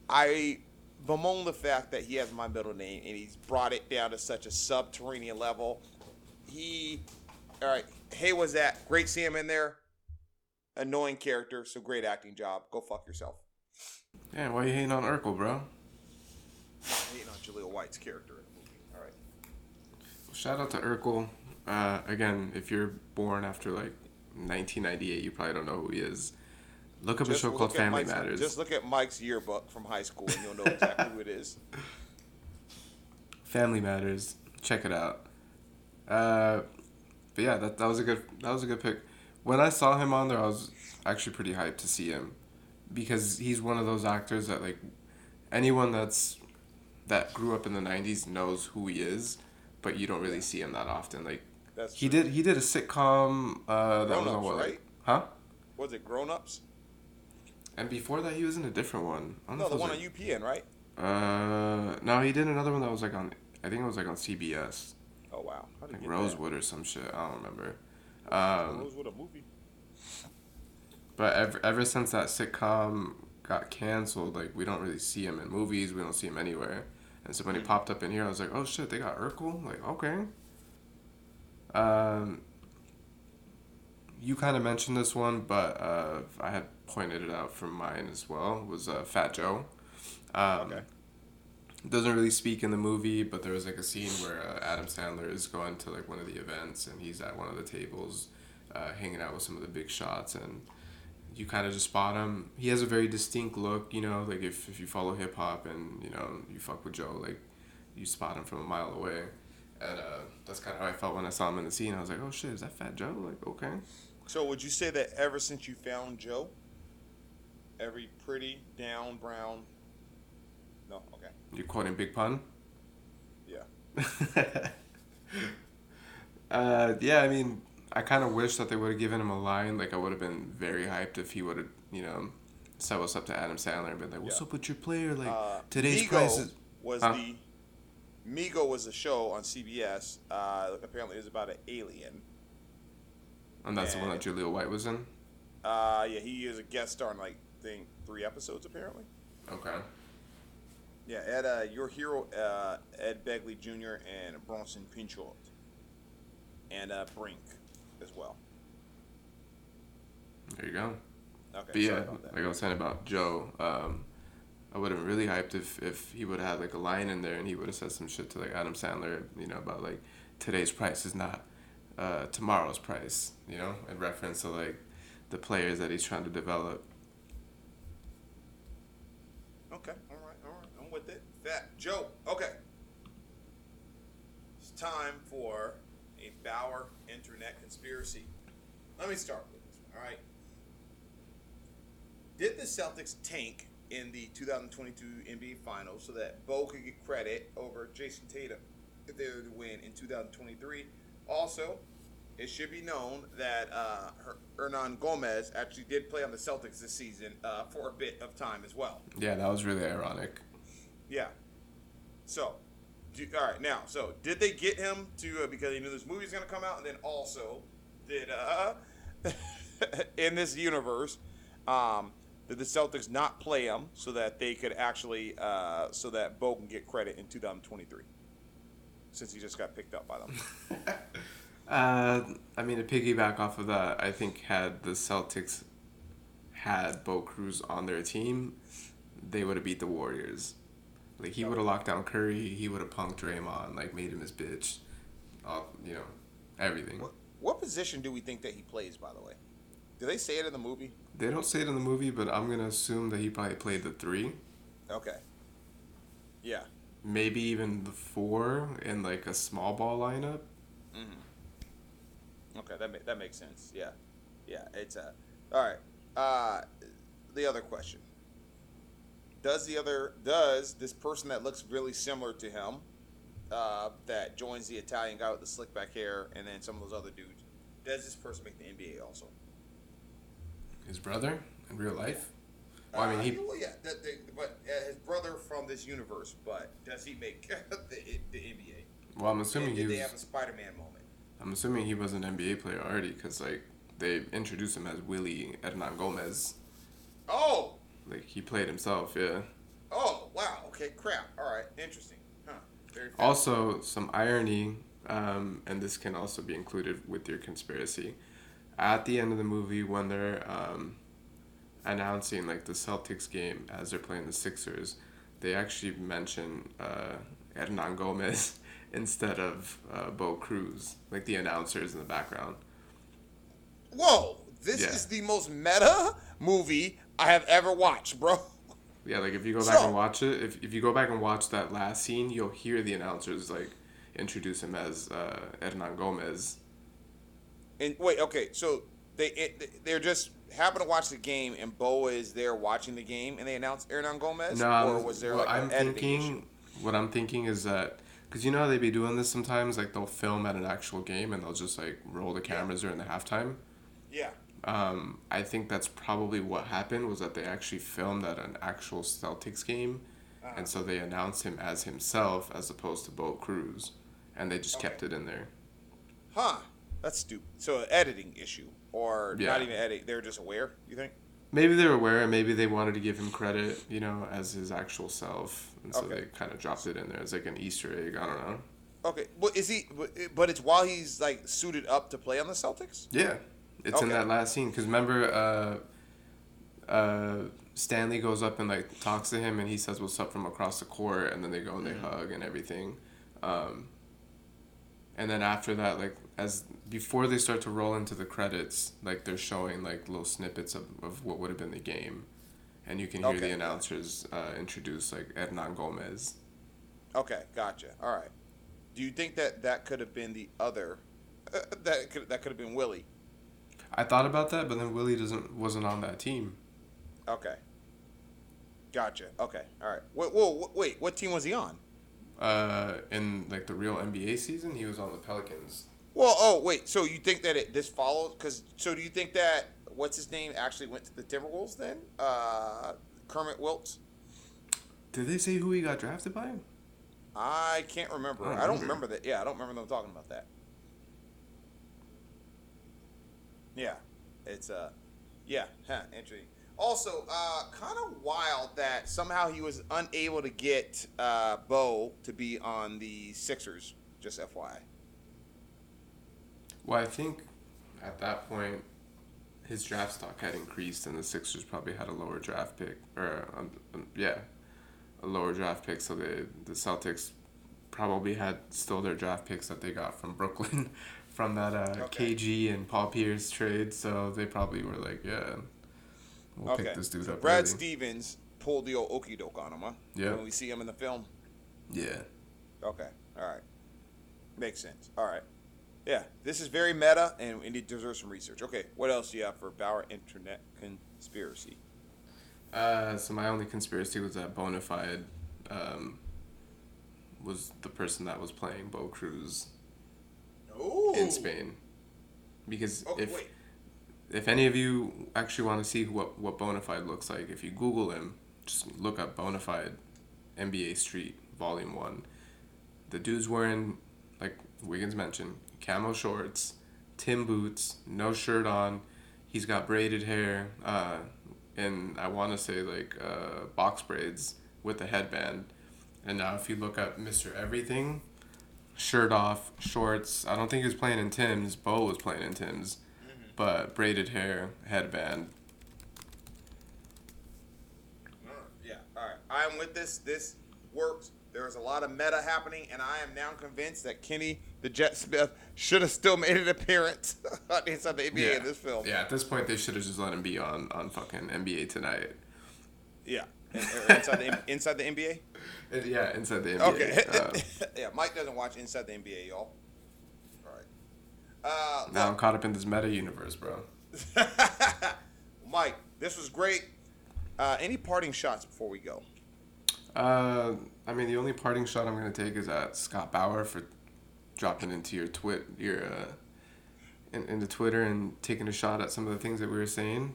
I bemoan the fact that he has my middle name and he's brought it down to such a subterranean level. He, all right, hey, was that great? See him in there. Annoying character, so great acting job. Go fuck yourself. Yeah, why you hating on Urkel, bro? I'm hating on Jaleel White's character in the movie. All right. Shout out to Urkel. Uh, again, if you're born after like 1998, you probably don't know who he is. Look up a show called Family Mike's- Matters. Just look at Mike's yearbook from high school and you'll know exactly who it is. Family Matters. Check it out. Uh, but yeah, that, that was a good that was a good pick. When I saw him on there, I was actually pretty hyped to see him because he's one of those actors that like anyone that's that grew up in the '90s knows who he is, but you don't really see him that often. Like That's he true. did he did a sitcom uh, that was on what, like- right? huh? Was it Grown Ups? And before that, he was in a different one. I don't know No, if the it one was on UPN, right? like- Uh, no, he did another one that was like on. I think it was like on CBS, Oh wow, how did like get Rosewood or some shit. I don't remember. that? Um, Rosewood a movie. but ever ever since that sitcom got canceled, like we don't really see him in movies. We don't see him anywhere. And so when he popped up in here, I was like, oh shit, they got Urkel. Like okay. Um. You kind of mentioned this one, but uh, I had pointed it out from mine as well. Was uh, Fat Joe. Um, Okay. doesn't really speak in the movie, but there was like a scene where uh, Adam Sandler is going to like one of the events and he's at one of the tables, uh, hanging out with some of the big shots, and you kind of just spot him. He has a very distinct look, you know, like if, if you follow hip hop and you know you fuck with Joe, like you spot him from a mile away, and uh, that's kind of how I felt when I saw him in the scene. I was like, oh shit, is that Fat Joe? Like okay. So would you say that ever since you found Joe, every pretty down brown? No, okay, You're quoting Big Pun? yeah. uh, yeah, I mean, I kind of wish that they would have given him a line. Like, I would have been very hyped if he would have, you know, set us up to Adam Sandler and been like, "What's Yeah. up with your player? Like, Uh, today's Meego price is." was Huh? the Meego was a show on CBS. Uh, apparently, it was about an alien. And that's the one that Jaleel White was in. Uh, yeah, he is a guest star in like I think three episodes apparently. Okay. Yeah, Ed, uh, your hero, uh, Ed Begley Jr. and Bronson Pinchot, and uh, Brink as well. There you go. Okay, But sorry yeah, about that. like I was saying about Joe, um, I would have been really hyped if, if he would have had like a line in there and he would have said some shit to like Adam Sandler, you know, about like today's price is not uh, tomorrow's price, you know, in reference to like the players that he's trying to develop. Okay, all right, all right. I'm with it. Fat Joe. Okay. It's time for a Bauer internet conspiracy. Let me start with this one, all right? Did the Celtics tank in the 2022 NBA Finals so that Bo could get credit over Jayson Tatum if they were to win in 2023? Also, it should be known that uh, Hernangomez actually did play on the Celtics this season uh, for a bit of time as well. Yeah, that was really ironic. Yeah. So, do, all right, now, so did they get him to uh, because they knew this movie was going to come out, and then also did uh, in this universe, um, did the Celtics not play him so that they could actually uh, so that Bo can get credit in 2023, since he just got picked up by them. Uh, I mean, to piggyback off of that, I think had the Celtics had Bo Cruz on their team, they would have beat the Warriors. Like he would have locked down Curry, he would have punked Draymond, like made him his bitch, all you know, everything. what, what position do we think that he plays? By the way, do they say it in the movie? They don't say it in the movie, but I'm gonna assume that he probably played the three, Okay. Yeah. maybe even the four in like a small ball lineup. Okay, that ma- that makes sense. Yeah, yeah. It's uh, all right. Uh, the other question: Does the other does this person that looks really similar to him, uh, that joins the Italian guy with the slick back hair, and then some of those other dudes, does this person make the NBA also? His brother in real life. Well, I mean, Uh, he well, yeah, but uh, his brother from this universe. But does he make the, the NBA? Well, I'm assuming And he did was. they have a Spider-Man moment? I'm assuming he was an NBA player already, cause like they introduced him as Willie Hernangomez. Oh, Like he played himself, yeah. oh, wow. Okay, crap. All right, interesting. Huh. Very fast. Also, some irony, um, and this can also be included with your conspiracy. At the end of the movie, when they're um, announcing like the Celtics game as they're playing the Sixers, they actually mention uh, Hernangomez instead of uh, Bo Cruz, like the announcers in the background. Whoa, this Yeah. is the most meta movie I have ever watched, bro. Yeah, like if you go back So- and watch it, if, if you go back and watch that last scene, you'll hear the announcers like introduce him as uh, Hernangomez. And wait, okay, so they it, they're just happen to watch the game, and Bo is there watching the game, and they announce Hernangomez, No, or I'm- was there what like I'm thinking? issue? What I'm thinking is that because you know how they be doing this sometimes, like they'll film at an actual game and they'll just like roll the cameras during the halftime. Yeah. Um, I think that's probably what happened was that they actually filmed at an actual Celtics game, Uh-huh. and so they announced him as himself as opposed to Bo Cruz, and they just kept it in there. Huh. That's stupid. So an editing issue, or Yeah. not even edit. They're just aware. You think? Maybe they were aware, and maybe they wanted to give him credit, you know, as his actual self, and so Okay. they kind of dropped it in there as like an Easter egg. I don't know. Okay. Well, is he? but- But it's while he's like suited up to play on the Celtics. Yeah, it's in that last scene. Cause remember, uh, uh, Stanley goes up and like talks to him, and he says what's up from across the court, and then they go and they Mm-hmm. hug and everything. Um, and then after that, like as before they start to roll into the credits, like they're showing like little snippets of, of what would have been the game, and you can hear Okay. the announcers uh, introduce like Hernangomez. Okay, gotcha. All right. Do you think that that could have been the other? Uh, that could that could have been Willie. I thought about that, but then Willie doesn't wasn't on that team. Okay. Gotcha. Okay. All right. Wait, whoa, wait. What team was he on? Uh, in like the real NBA season, he was on the Pelicans. Well, oh wait. So you think that it this follows? Because so do you think that what's his name actually went to the Timberwolves then? Uh, Kermit Wilts. Did they say who he got drafted by? I can't remember. I don't I don't remember. remember that. Yeah, I don't remember them talking about that. Yeah, it's uh, yeah, huh, interesting. Also, uh, kind of wild that somehow he was unable to get uh, Bo to be on the Sixers. Just FYI. Well, I think at that point, his draft stock had increased, and the Sixers probably had a lower draft pick, or um, um, yeah, a lower draft pick. So the the Celtics probably had still their draft picks that they got from Brooklyn, from that uh, Okay. KG and Paul Pierce trade. So they probably were like, yeah, we'll okay. pick this dude up. Brad early. Stevens pulled the old okey doke on him, huh? Yeah. When we see him in the film. Yeah. Okay. All right. Makes sense. All right. Yeah. This is very meta and it deserves some research. Okay. What else do you have for Bauer Internet Conspiracy? Uh, so my only conspiracy was that Bonafide um, was the person that was playing Bo Cruz Ooh. in Spain. because Oh, if wait. if any of you actually want to see what what Bonafide looks like, if you Google him, just look up Bonafide NBA Street Volume One. The dude's wearing, like Wiggins mentioned, camo shorts, Tim boots, no shirt on. He's got braided hair, uh, and I want to say like uh, box braids with a headband. And now if you look up Mr. Everything, shirt off, shorts. I don't think he was playing in Tim's. Bo was playing in Tim's, mm-hmm. but braided hair, headband. Yeah, all right. I am with this. This works. There's a lot of meta happening, and I am now convinced that Kenny the Jet Smith should have still made an appearance on inside the NBA in this film. Yeah, at this point they should have just let him be on on fucking NBA tonight. Yeah. Inside the inside the NBA. Yeah, inside the NBA. Okay. Uh, yeah, Mike doesn't watch Inside the NBA, y'all. All right. Uh, now I'm caught up in this meta universe, bro. Mike, this was great. Uh, any parting shots before we go? Uh, I mean, the only parting shot I'm gonna take is at Scott Bauer for dropping into your twit your uh, in, into Twitter and taking a shot at some of the things that we were saying.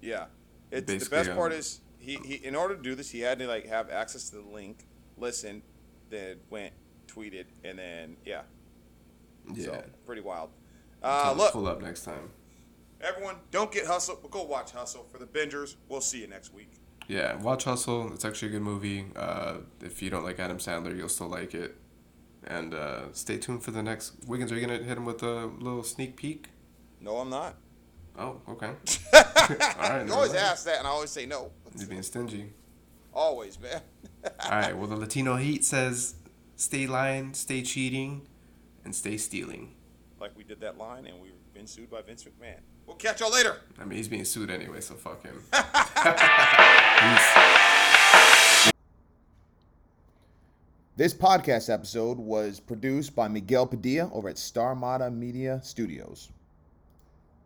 Yeah. It's, the best part um, is he, he in order to do this he had to like have access to the link, listen, then went, tweeted, and then yeah. Yeah. So pretty wild. I'll Uh, look, pull up next time. everyone, don't get hustle, but go watch Hustle for the bingers. We'll see you next week. Yeah, watch Hustle. It's actually a good movie. Uh, if you don't like Adam Sandler, you'll still like it. And uh, stay tuned for the next. Wiggins, are you gonna hit him with a little sneak peek? No, I'm not. Oh, okay. All right. you always mind. ask that, and I always say no. You're being stingy. Always, man. All right. Well, the Latino Heat says, "Stay lying, stay cheating, and stay stealing." like we did that line, and we've been sued by Vince McMahon. We'll catch y'all later. I mean, he's being sued anyway, so fuck him. Peace. This podcast episode was produced by Miguel Padilla over at Starmada Media Studios.